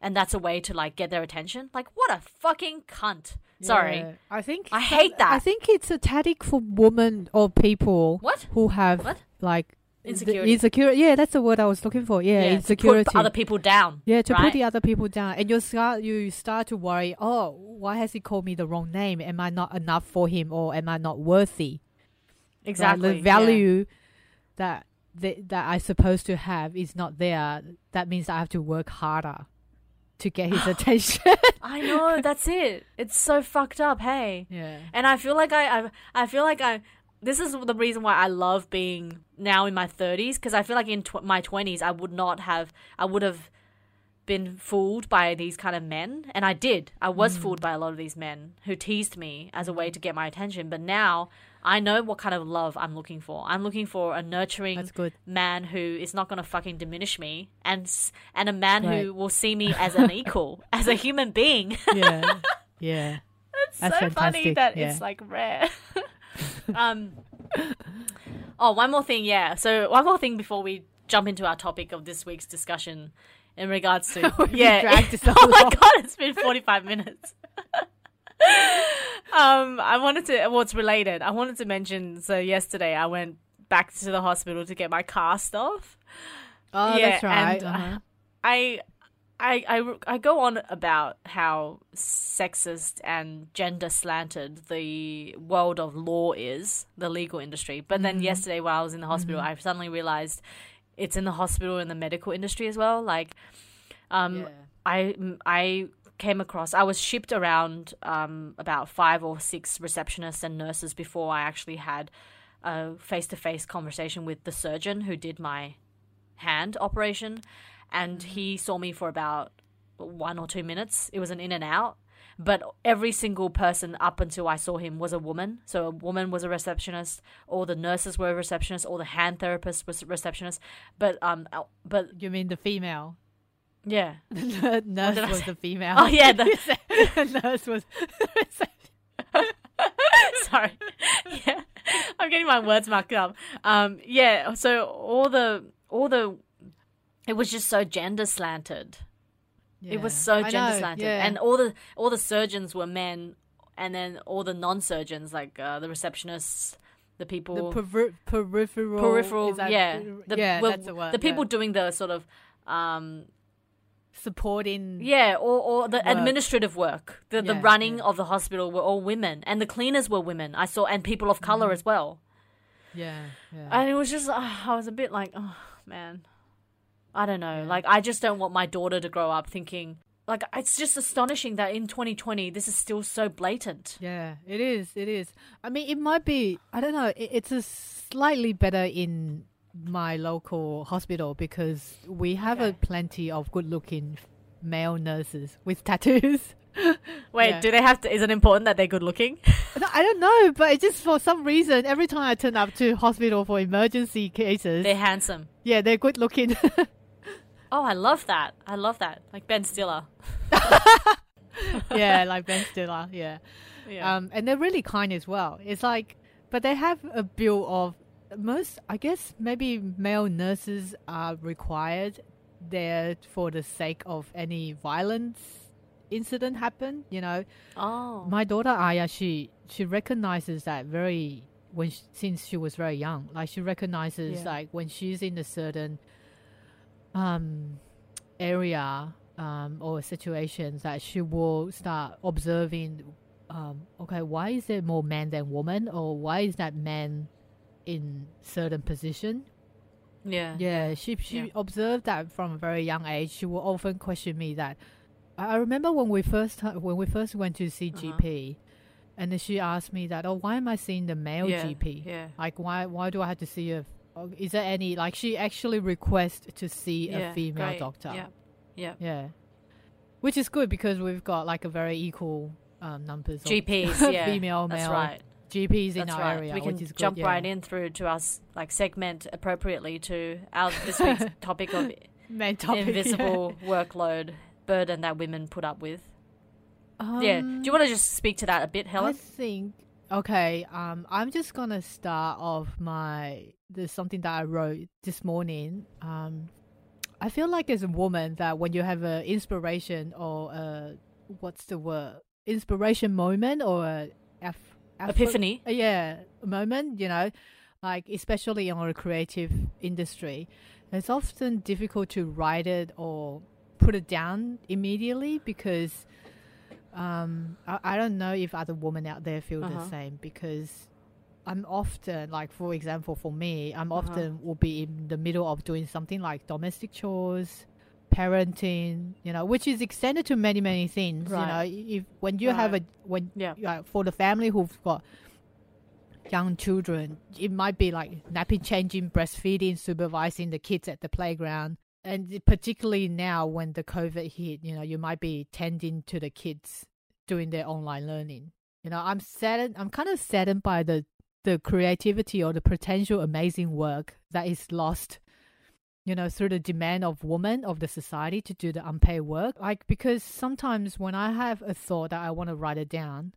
and that's a way to like get their attention. Like, what a fucking cunt! Sorry, Yeah. I think I hate that. I think it's a tactic for women or people what? who have What? like Insecurity. Insecurity. Yeah, that's the word I was looking for. Yeah, to insecurity. put other people down. Yeah, to right? put the other people down, and you start you start to worry. Oh, why has he called me the wrong name? Am I not enough for him, or am I not worthy? Right? exactly The value that that that I supposed to have is not there. That means I have to work harder to get his attention. I know that's it. It's so fucked up. Hey, yeah. and I feel like I, I, I feel like I. This is the reason why I love being now in my thirties because I feel like in tw- my twenties I would not have. I would have been fooled by these kind of men and I did. I was mm. fooled by a lot of these men who teased me as a way to get my attention, but now I know what kind of love I'm looking for. I'm looking for a nurturing man who is not going to fucking diminish me and and a man Right. who will see me as an equal, as a human being. Yeah. yeah. it's That's so funny fantastic, that yeah. it's like rare. um Oh, one more thing, yeah. So one more thing before we jump into our topic of this week's discussion in regards to yeah. oh my god, it's been 45 minutes. um I wanted to well it's related. I wanted to mention so yesterday I went back to the hospital to get my cast off. Oh, Yeah, that's right. and, uh, uh-huh. I, I, I, I go on about how sexist and gender slanted the world of law is, the legal industry. But then yesterday, while I was in the hospital, I suddenly realized it's in the hospital and the medical industry as well. Like, um, Yeah. I, I came across, I was shipped around um, about five or six receptionists and nurses before I actually had a face to face conversation with the surgeon who did my hand operation. And he saw me for about one or two minutes. It was an in and out. But every single person up until i saw him was a woman. So a woman was a receptionist. All the nurses were a receptionist all the hand therapists was a receptionist but um uh, but You mean the female? Yeah The nurse was say? the female. oh yeah the, the nurse was. sorry yeah i'm getting my words marked up um yeah so all the all the it was just so gender slanted It was so gender slanted, yeah. and all the all the surgeons were men, and then all the non surgeons, like uh, the receptionists, the people, the perver- peripheral. peripheral, that- yeah, the, yeah, well, that's the word. the people yeah. doing the sort of, um, supporting. yeah, or or the Work. administrative work, the the running yeah. of the hospital were all women, and the cleaners were women. I saw, and people of color as well, yeah, yeah. and it was just, uh, I was a bit like, oh man, I don't know, like I just don't want my daughter to grow up thinking. Like it's just astonishing that in 2020 this is still so blatant. Yeah, it is. It is. I mean, it might be. I don't know. It, it's a slightly better in my local hospital because we have a plenty of good-looking male nurses with tattoos. Wait, Yeah. do they have to? Is it important that they're good looking? No, I don't know, but it just for some reason, every time I turn up to hospital for emergency cases, They're handsome. yeah, they're good looking. Oh, I love that. I love that. Like Ben Stiller. yeah, like Ben Stiller. Yeah. Yeah. Um, and they're really kind as well. It's like, but they have a bill of most. I guess maybe male nurses are required there for the sake of any violence incident happen. You know, oh. my daughter Aya, she she recognizes that very when she, since she was very young. Like she recognizes Yeah. like when she's in a certain um area um or situations that she will start observing. Um, okay, why is there more men than woman, or why is that man in certain position? yeah. Yeah, she she Yeah. observed that from a very young age. She will often question me that. I I remember when we first when we first went to see Uh-huh. GP, and then she asked me that, oh, why am I seeing the male Yeah, GP? Yeah. Like, why why do I have to see a? oh, Is there any like she actually requests to see yeah. a female great. doctor? Yeah. Yeah. Yeah. which is good because we've got like a very equal um, numbers of GPs. Yeah. female That's male right. GPs in That's our right. area, we can which is good, jump yeah. right in through to us like segment appropriately to our this week's topic of Main topic, yeah. invisible workload burden that women put up with. yeah. Do Um, you want to just speak to that a bit, Helen? I think okay. Um, I'm just gonna start off my there's something that I wrote this morning. Um, I feel like as a woman that when you have an inspiration or a what's the word inspiration moment or a Epiphany. yeah moment you know like especially in our creative industry it's often difficult to write it or put it down immediately because um I, I don't know if other women out there feel Uh-huh. the same because i'm often like for example for me i'm Uh-huh. often will be in the middle of doing something like domestic chores parenting you know which is extended to many many things Right. you know if when you have a when Yeah. like for the family who've got young children, it might be like nappy changing, breastfeeding, supervising the kids at the playground. And particularly now when the COVID hit, you know, you might be tending to the kids doing their online learning. You know, I'm saddened, I'm kind of saddened by the, the creativity or the potential amazing work that is lost you know, through the demand of women of the society to do the unpaid work. Like, because sometimes when I have a thought that I want to write it down,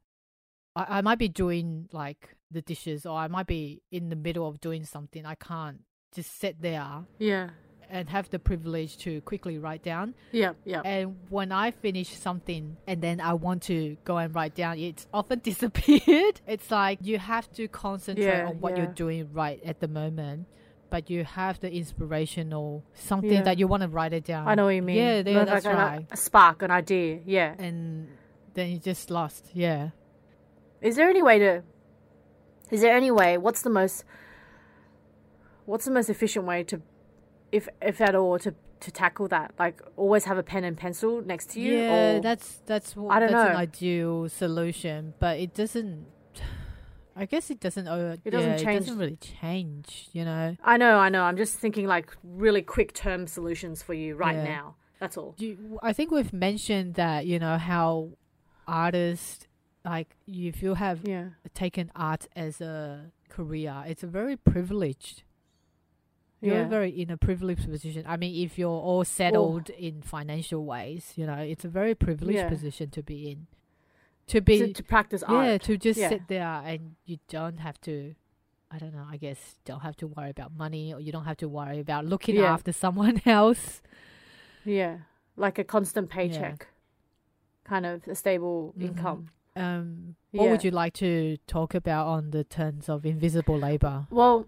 I, I might be doing like the dishes or I might be in the middle of doing something. I can't just sit there Yeah. and have the privilege to quickly write down. Yeah. Yeah. And when I finish something and then I want to go and write down, it's often disappeared. It's like you have to concentrate Yeah, on what yeah. you're doing right at the moment. But you have the inspirational something Yeah. that you want to write it down. I know what you mean. Yeah, that's a- right. A spark, an idea. Yeah. And then you just lost. Yeah. Is there any way to? Is there any way? What's the most? What's the most efficient way to, if if at all, to to tackle that? Like always have a pen and pencil next to you. Yeah, or, that's that's what, I don't that's an know. ideal solution, but it doesn't. I guess it doesn't. Uh, It doesn't yeah, change- It doesn't really change. You know. I know, I know. I'm just thinking like really quick term solutions for you right Yeah. now. That's all. Do you, I think we've mentioned that you know how artists like if you have Yeah. taken art as a career, it's a very privileged. You're Yeah. very in a privileged position. I mean, if you're all settled in financial ways, you know, it's a very privileged position to be in. To be To, to practice art. yeah, to just Yeah. sit there and you don't have to. I don't know. I guess don't have to worry about money, or you don't have to worry about looking Yeah. after someone else. Yeah. Like a constant paycheck. Kind of a stable Mhm. income. Um, what would you like to talk about on the terms of invisible labor? Well,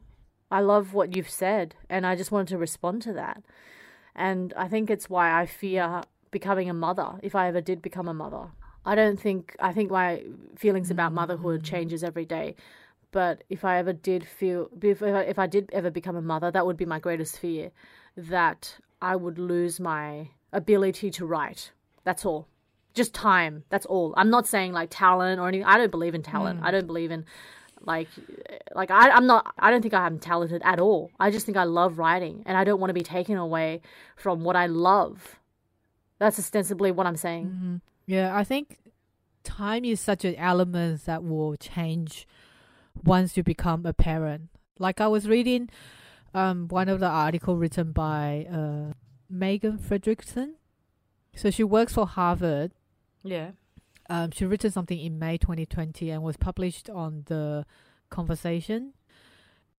I love what you've said, and I just wanted to respond to that. And I think it's why I fear becoming a mother if I ever did become a mother. I don't think I think my feelings about mm. motherhood changes every day. But if I ever did feel if I, if I did ever become a mother, that would be my greatest fear that I would lose my ability to write. That's all. Just time. That's all. I'm not saying like talent or anything. I don't believe in talent. Mm. I don't believe in like like I, I'm not I don't think I'm talented at all. I just think I love writing and I don't want to be taken away from what I love. That's ostensibly what I'm saying. Mm-hmm. Yeah, I think time is such an element that will change once you become a parent. Like I was reading um, one of the article written by uh, Megan Frederickson. So she works for Harvard. Yeah. Um, she written something in May 2020 and was published on the Conversation.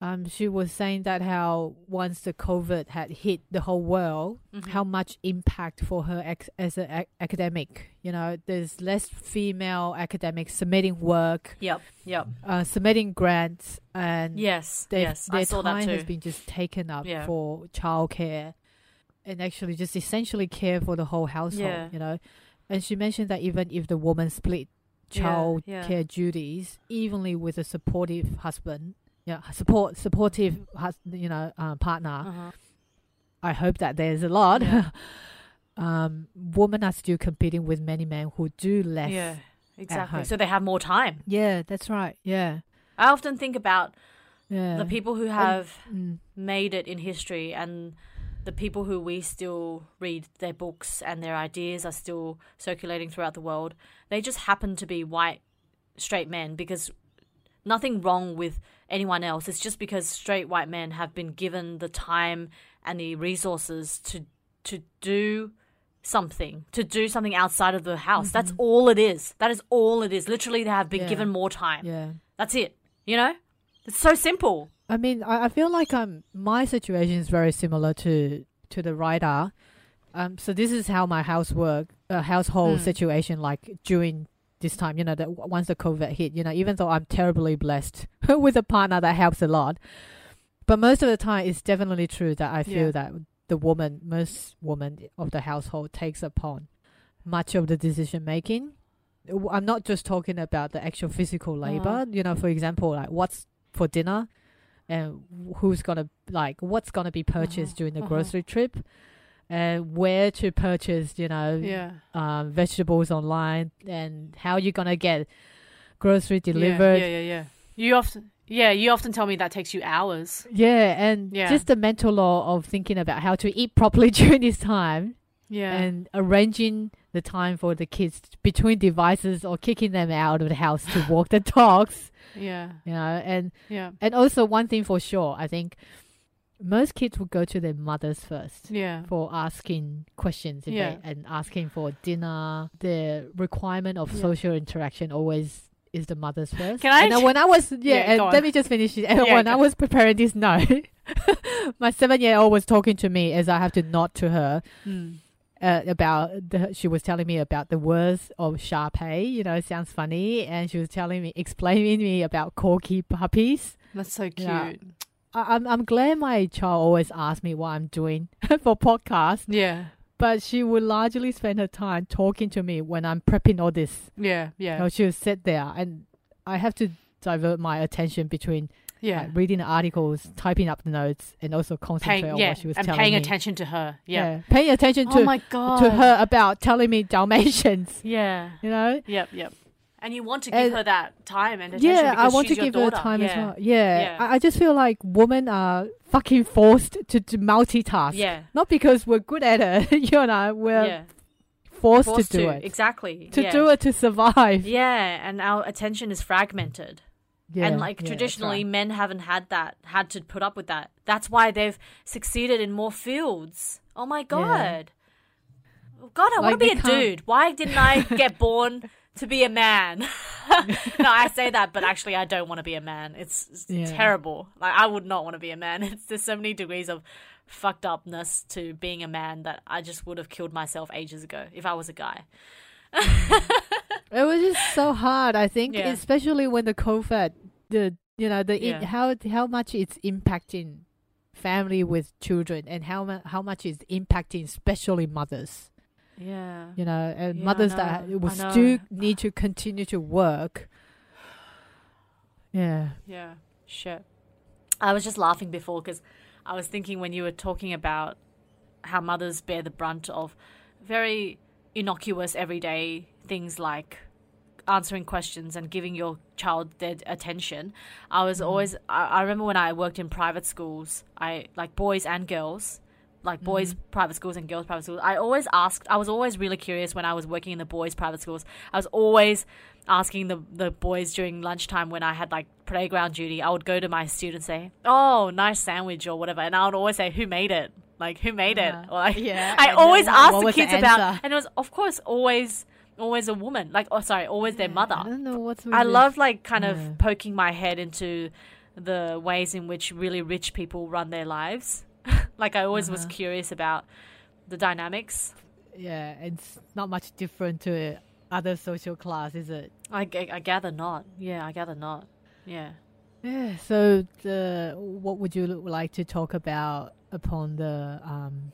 Um, she was saying that how once the COVID had hit the whole world, Mhm. how much impact for her ex- as an ac- academic. You know, there's less female academics submitting work, Yep. Yep. uh, submitting grants, and Yes. yes. their I saw time that has been just taken up Yeah. for childcare and actually just essentially care for the whole household. Yeah. You know, and she mentioned that even if the woman split child yeah. care duties evenly with a supportive husband, yeah, support supportive you know uh, partner. Uh-huh. I hope that there's a lot. Yeah. um, women are still competing with many men who do less. Yeah. Exactly. So they have more time. Yeah, that's right. Yeah, I often think about yeah. the people who have Mm, made it in history and the people who we still read their books and their ideas are still circulating throughout the world. They just happen to be white straight men because nothing wrong with anyone else. It's just because straight white men have been given the time and the resources to to do something, to do something outside of the house. That's all it is. That is all it is. Literally they have been Yeah. given more time. yeah. That's it. You know? It's so simple. I mean, I, I feel like um my situation is very similar to to the writer. Um, so this is how my housework, uh, household Mm. situation like during this time. You know, that once the COVID hit, you know, even though I'm terribly blessed with a partner that helps a lot, but most of the time it's definitely true that I feel Yeah. that the woman, most woman of the household, takes upon much of the decision making. I'm not just talking about the actual physical labor. You know, for example, like what's for dinner and who's gonna like what's gonna be purchased Uh-huh, during the uh-huh. grocery trip and where to purchase you know Yeah. um, vegetables online and how you're gonna get grocery delivered Yeah, yeah, yeah, yeah. You often, yeah, you often tell me that takes you hours. Yeah, and Yeah. just the mental law of thinking about how to eat properly during this time Yeah, and arranging the time for the kids between devices or kicking them out of the house to walk the dogs yeah, you know and yeah, And also, one thing for sure, I think most kids would go to their mothers first yeah, for asking questions Yeah. they, and asking for dinner. The requirement of Yeah. social interaction always is the mother's first. Can I And ju- when I was yeah, Yeah, and let me just finish it. And Yeah, when I was preparing this note, my seven-year-old was talking to me as I have to nod to her mm. uh, about the, she was telling me about the words of Sharpei, you know, it sounds funny, and she was telling me, explaining me about corky puppies. that's so cute. Yeah. I, I'm I'm glad my child always asks me what I'm doing for podcast, Yeah, but she would largely spend her time talking to me when I'm prepping all this. yeah, yeah, You know, she would sit there, and I have to divert my attention between yeah. like, reading the articles, typing up the notes, and also concentrate Paying, on yeah, what she was talking about. Yeah. and telling paying me. attention to her. Yeah. paying attention Oh to my god. to her about telling me Dalmatians. Yeah. You know, Yep, yep. And you want to give And- her that time and attention yeah, I want to give her daughter. time yeah. as well. Yeah, Yeah. I, I just feel like women are fucking forced to, to multitask. Yeah. Not because we're good at it, you and I, we're yeah. forced, Forced to do it. Exactly. To do it to survive. Yeah, and our attention is fragmented. Yeah, and like traditionally right. men haven't had that had to put up with that. That's why they've succeeded in more fields. Oh my god. God, I Like want to be a can't- dude. Why didn't I get born to be a man? no, I say that, but actually I don't want to be a man. It's, it's Yeah. terrible. Like I would not want to be a man. It's there's so many degrees of fucked upness to being a man that I just would have killed myself ages ago if I was a guy. It was just so hard. I think, Yeah. especially when the COVID, the you know the Yeah. how how much it's impacting family with children and how how much it's impacting especially mothers. Yeah. You know, and Yeah, mothers know, that will I still need to continue to work. Yeah. Yeah, shit. I was just laughing before because I was thinking when you were talking about how mothers bear the brunt of very innocuous everyday things like answering questions and giving your child their attention. I was mm-hmm. always I, I remember when I worked in private schools, I like boys and girls, like boys private schools and girls private schools. I always asked. I was always really curious when I was working in the boys private schools. I was always asking the the boys during lunchtime when I had like playground duty. I would go to my students and say, "Oh, nice sandwich" or whatever, and I would always say, "Who made it?" Like who made it? Uh-huh. Or like Yeah, I always asked the was the kids about, and it was of course always always a woman. Like oh sorry, always their mother. I don't know what's. I love like kind Yeah. of poking my head into the ways in which really rich people run their lives. Like I always was Uh-huh. curious about the dynamics. Yeah, it's not much different to other social class, is it? I, I gather not. Yeah, I gather not. Yeah. Yeah. So, the what would you like to talk about upon the um,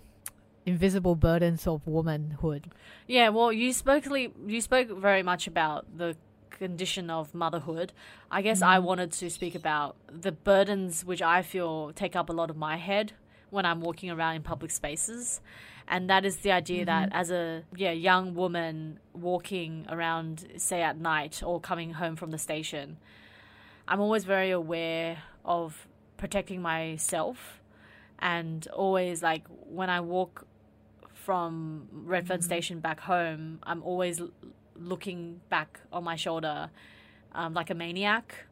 invisible burdens of womanhood? Yeah, well, you spoke you spoke very much about the condition of motherhood. I guess I wanted to speak about the burdens which I feel take up a lot of my head when I'm walking around in public spaces. And that is the idea that as a yeah, young woman walking around say at night or coming home from the station, I'm always very aware of protecting myself. And always like when I walk from Redfern Station back home, I'm always l- looking back on my shoulder um, like a maniac.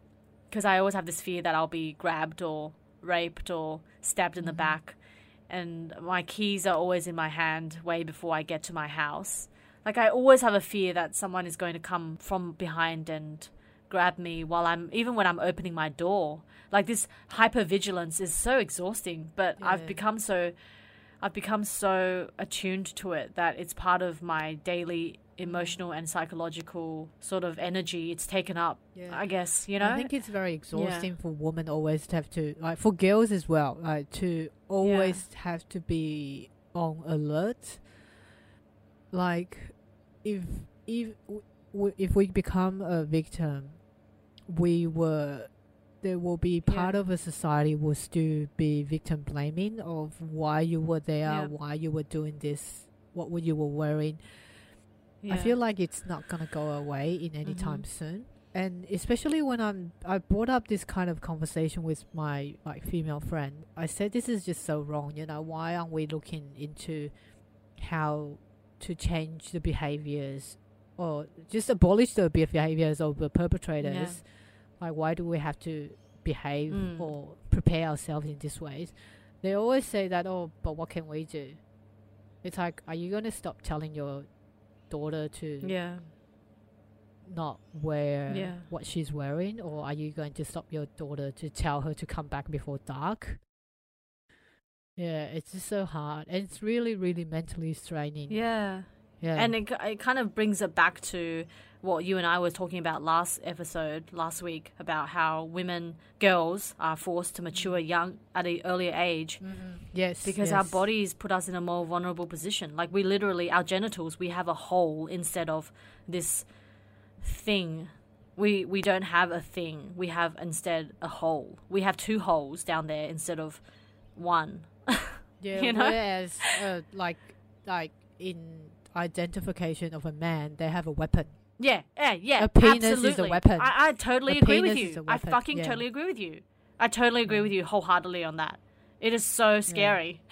Because I always have this fear that I'll be grabbed or raped or stabbed in the mm-hmm. back. And my keys are always in my hand way before I get to my house. Like, I always have a fear that someone is going to come from behind and grab me while I'm, even when I'm opening my door. Like, this hypervigilance is so exhausting, but I've become so I've become so attuned to it that it's part of my daily emotional and psychological sort of energy. It's taken up, Yeah. I guess, you know? I think it's very exhausting for women always to have to like for girls as well, like to always have to be on alert. Like if if if we become a victim, we were there will be part of a society will still be victim blaming of why you were there, Yeah. why you were doing this, what were you were wearing. I feel like it's not gonna go away in any Mhm. time soon. And especially when I'm, I brought up this kind of conversation with my like female friend. I said this is just so wrong. You know, why aren't we looking into how to change the behaviors, or just abolish the behaviors of the perpetrators? Like, why do we have to behave Mm. or prepare ourselves in these ways? They always say that. Oh, but what can we do? It's like, are you gonna stop telling your daughter to yeah. not wear Yeah. what she's wearing, or are you going to stop your daughter to tell her to come back before dark? Yeah, it's just so hard, and it's really, really mentally straining. Yeah. yeah, And it, it kind of brings it back to what you and I were talking about last episode, last week, about how women, girls, are forced to mature young at an earlier age yes, because our bodies put us in a more vulnerable position. Like we literally, our genitals, we have a hole instead of this thing. We we don't have a thing. We have instead a hole. We have two holes down there instead of one. Yeah, you know? whereas uh, like like in identification of a man, they have a weapon. Yeah, yeah, yeah. A penis is a absolutely. weapon. I, I totally A agree with you. I fucking yeah. totally agree with you. I totally agree with you wholeheartedly on that. It is so scary.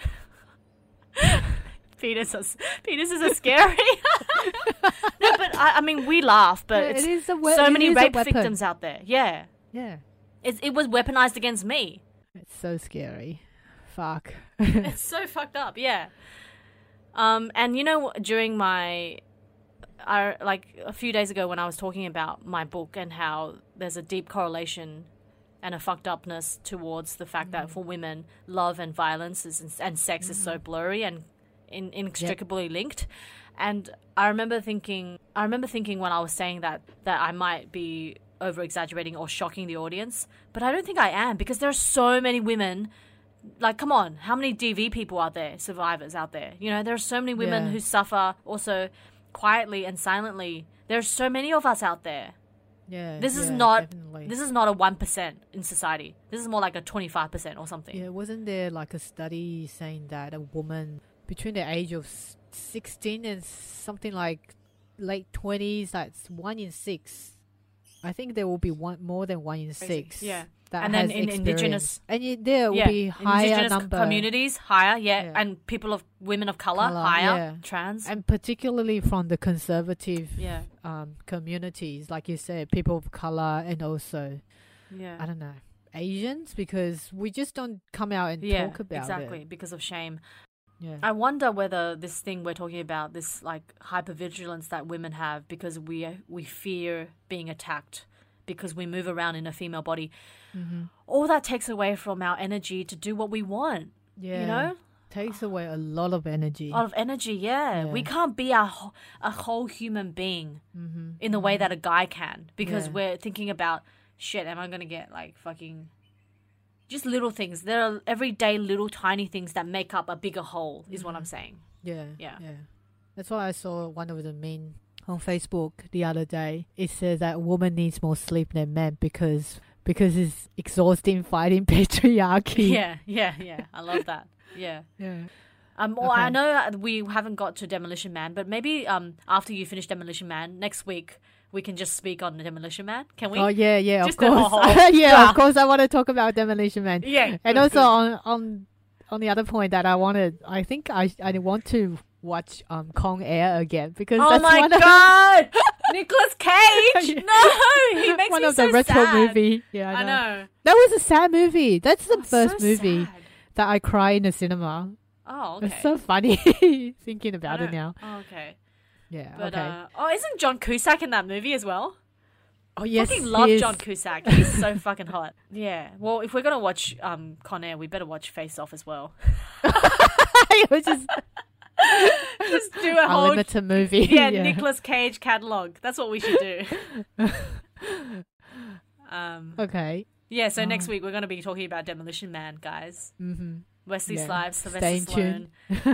penises, penises are scary. no, but I, I mean, we laugh, but Yeah, it is a we- so many rape victims out there. Yeah, Yeah, it, it was weaponized against me. it's so scary. Fuck. it's so fucked up. Yeah. Um, and you know, during my, I like a few days ago when I was talking about my book and how there's a deep correlation and a fucked upness towards the fact that mm. for women, love and violence is, and sex is so mm-hmm. blurry and in, inextricably linked. And I remember thinking, I remember thinking when I was saying that that I might be over exaggerating or shocking the audience, but I don't think I am because there are so many women like come on how many dv people are there survivors out there you know there are so many women Yeah. who suffer also quietly and silently there's so many of us out there Yeah. this is yeah, not definitely. this is not a 1% in society this is more like a 25% or something Yeah, wasn't there like a study saying that a woman between the age of 16 and something like late 20s, that's one in six. I think there will be one more than one in Crazy. six. yeah that And then in experience. indigenous- and you, there will yeah, be higher indigenous number communities higher, yeah, Yeah. and people of women of color, Colour, higher, yeah. trans, and particularly from the conservative yeah, um, communities, like you said, people of color, and also yeah, I don't know Asians, because we just don't come out and talk about it. exactly it. because of shame. Yeah, I wonder whether this thing we're talking about, this like hypervigilance that women have because we we fear being attacked because we move around in a female body, mm-hmm. all that takes away from our energy to do what we want. yeah, You know, takes away a lot of energy. a lot of energy. Yeah, we can't be a a whole human being mm-hmm. in the way that a guy can because Yeah. we're thinking about shit. Am I gonna get like fucking? Just little things. There are everyday little tiny things that make up a bigger whole. Is what I'm saying. Yeah, Yeah. yeah. That's why I saw one of the men on Facebook the other day. It says that woman needs more sleep than men because because it's exhausting fighting patriarchy. Yeah, yeah, yeah. I love that. Yeah. yeah. Um. Well, I know we haven't got to Demolition Man, but maybe um after you finish Demolition Man next week we can just speak on Demolition Man. Can we? Oh yeah, yeah, Just of course. yeah, of course. I want to talk about Demolition Man. Yeah. and also good. on on on the other point that I wanted, I think I I want to watch um Con Air again because Oh that's my one god, Nicolas Cage! No, he makes one me of so the retro sad. movie. Yeah, I know. I know. That was a sad movie. That's the Oh, first so movie sad. that I cry in the cinema. Oh, okay. It's so funny thinking about it now. Oh, okay. Yeah. But okay. uh, oh, isn't John Cusack in that movie as well? oh yes, fucking love. John Cusack. He's so fucking hot. Yeah. Well, if we're gonna watch um Con Air, we better watch Face Off as well. Which is Just do a whole unlimited movie. yeah, Nicolas Cage catalog. That's what we should do. um. Okay. Yeah. So Oh. next week we're gonna be talking about Demolition Man, guys. Mm-hmm. Wesley Yeah. Snipes, Sylvester Stallone,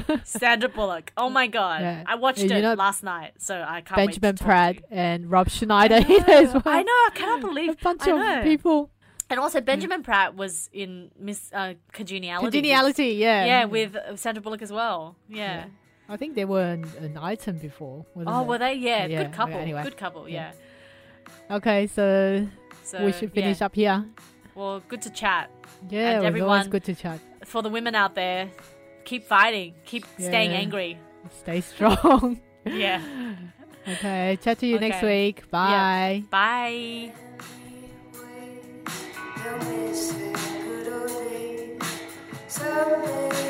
tune. Sandra Bullock. Oh my god, Yeah. I watched Yeah, it know- last night, so I can't Benjamin wait to talk Bratt to you. and Rob Schneider as well. I know. I cannot believe A bunch of people. And also, Benjamin Bratt was in Miss uh, Congeniality. with- Congeniality, yeah. yeah, with Sandra Bullock as well. Yeah. I think they were an, an item before. Oh, it? were they? Yeah, Yeah, good couple. okay, anyway. Good couple. Yeah. Yeah. Okay, so, So we should finish yeah. up here. Well, good to chat. Yeah, And it was always everyone- good to chat. For the women out there, keep fighting. Keep staying angry. Stay strong. Yeah. okay, chat to you next week. Bye. Bye. They'll miss the good old days. Someday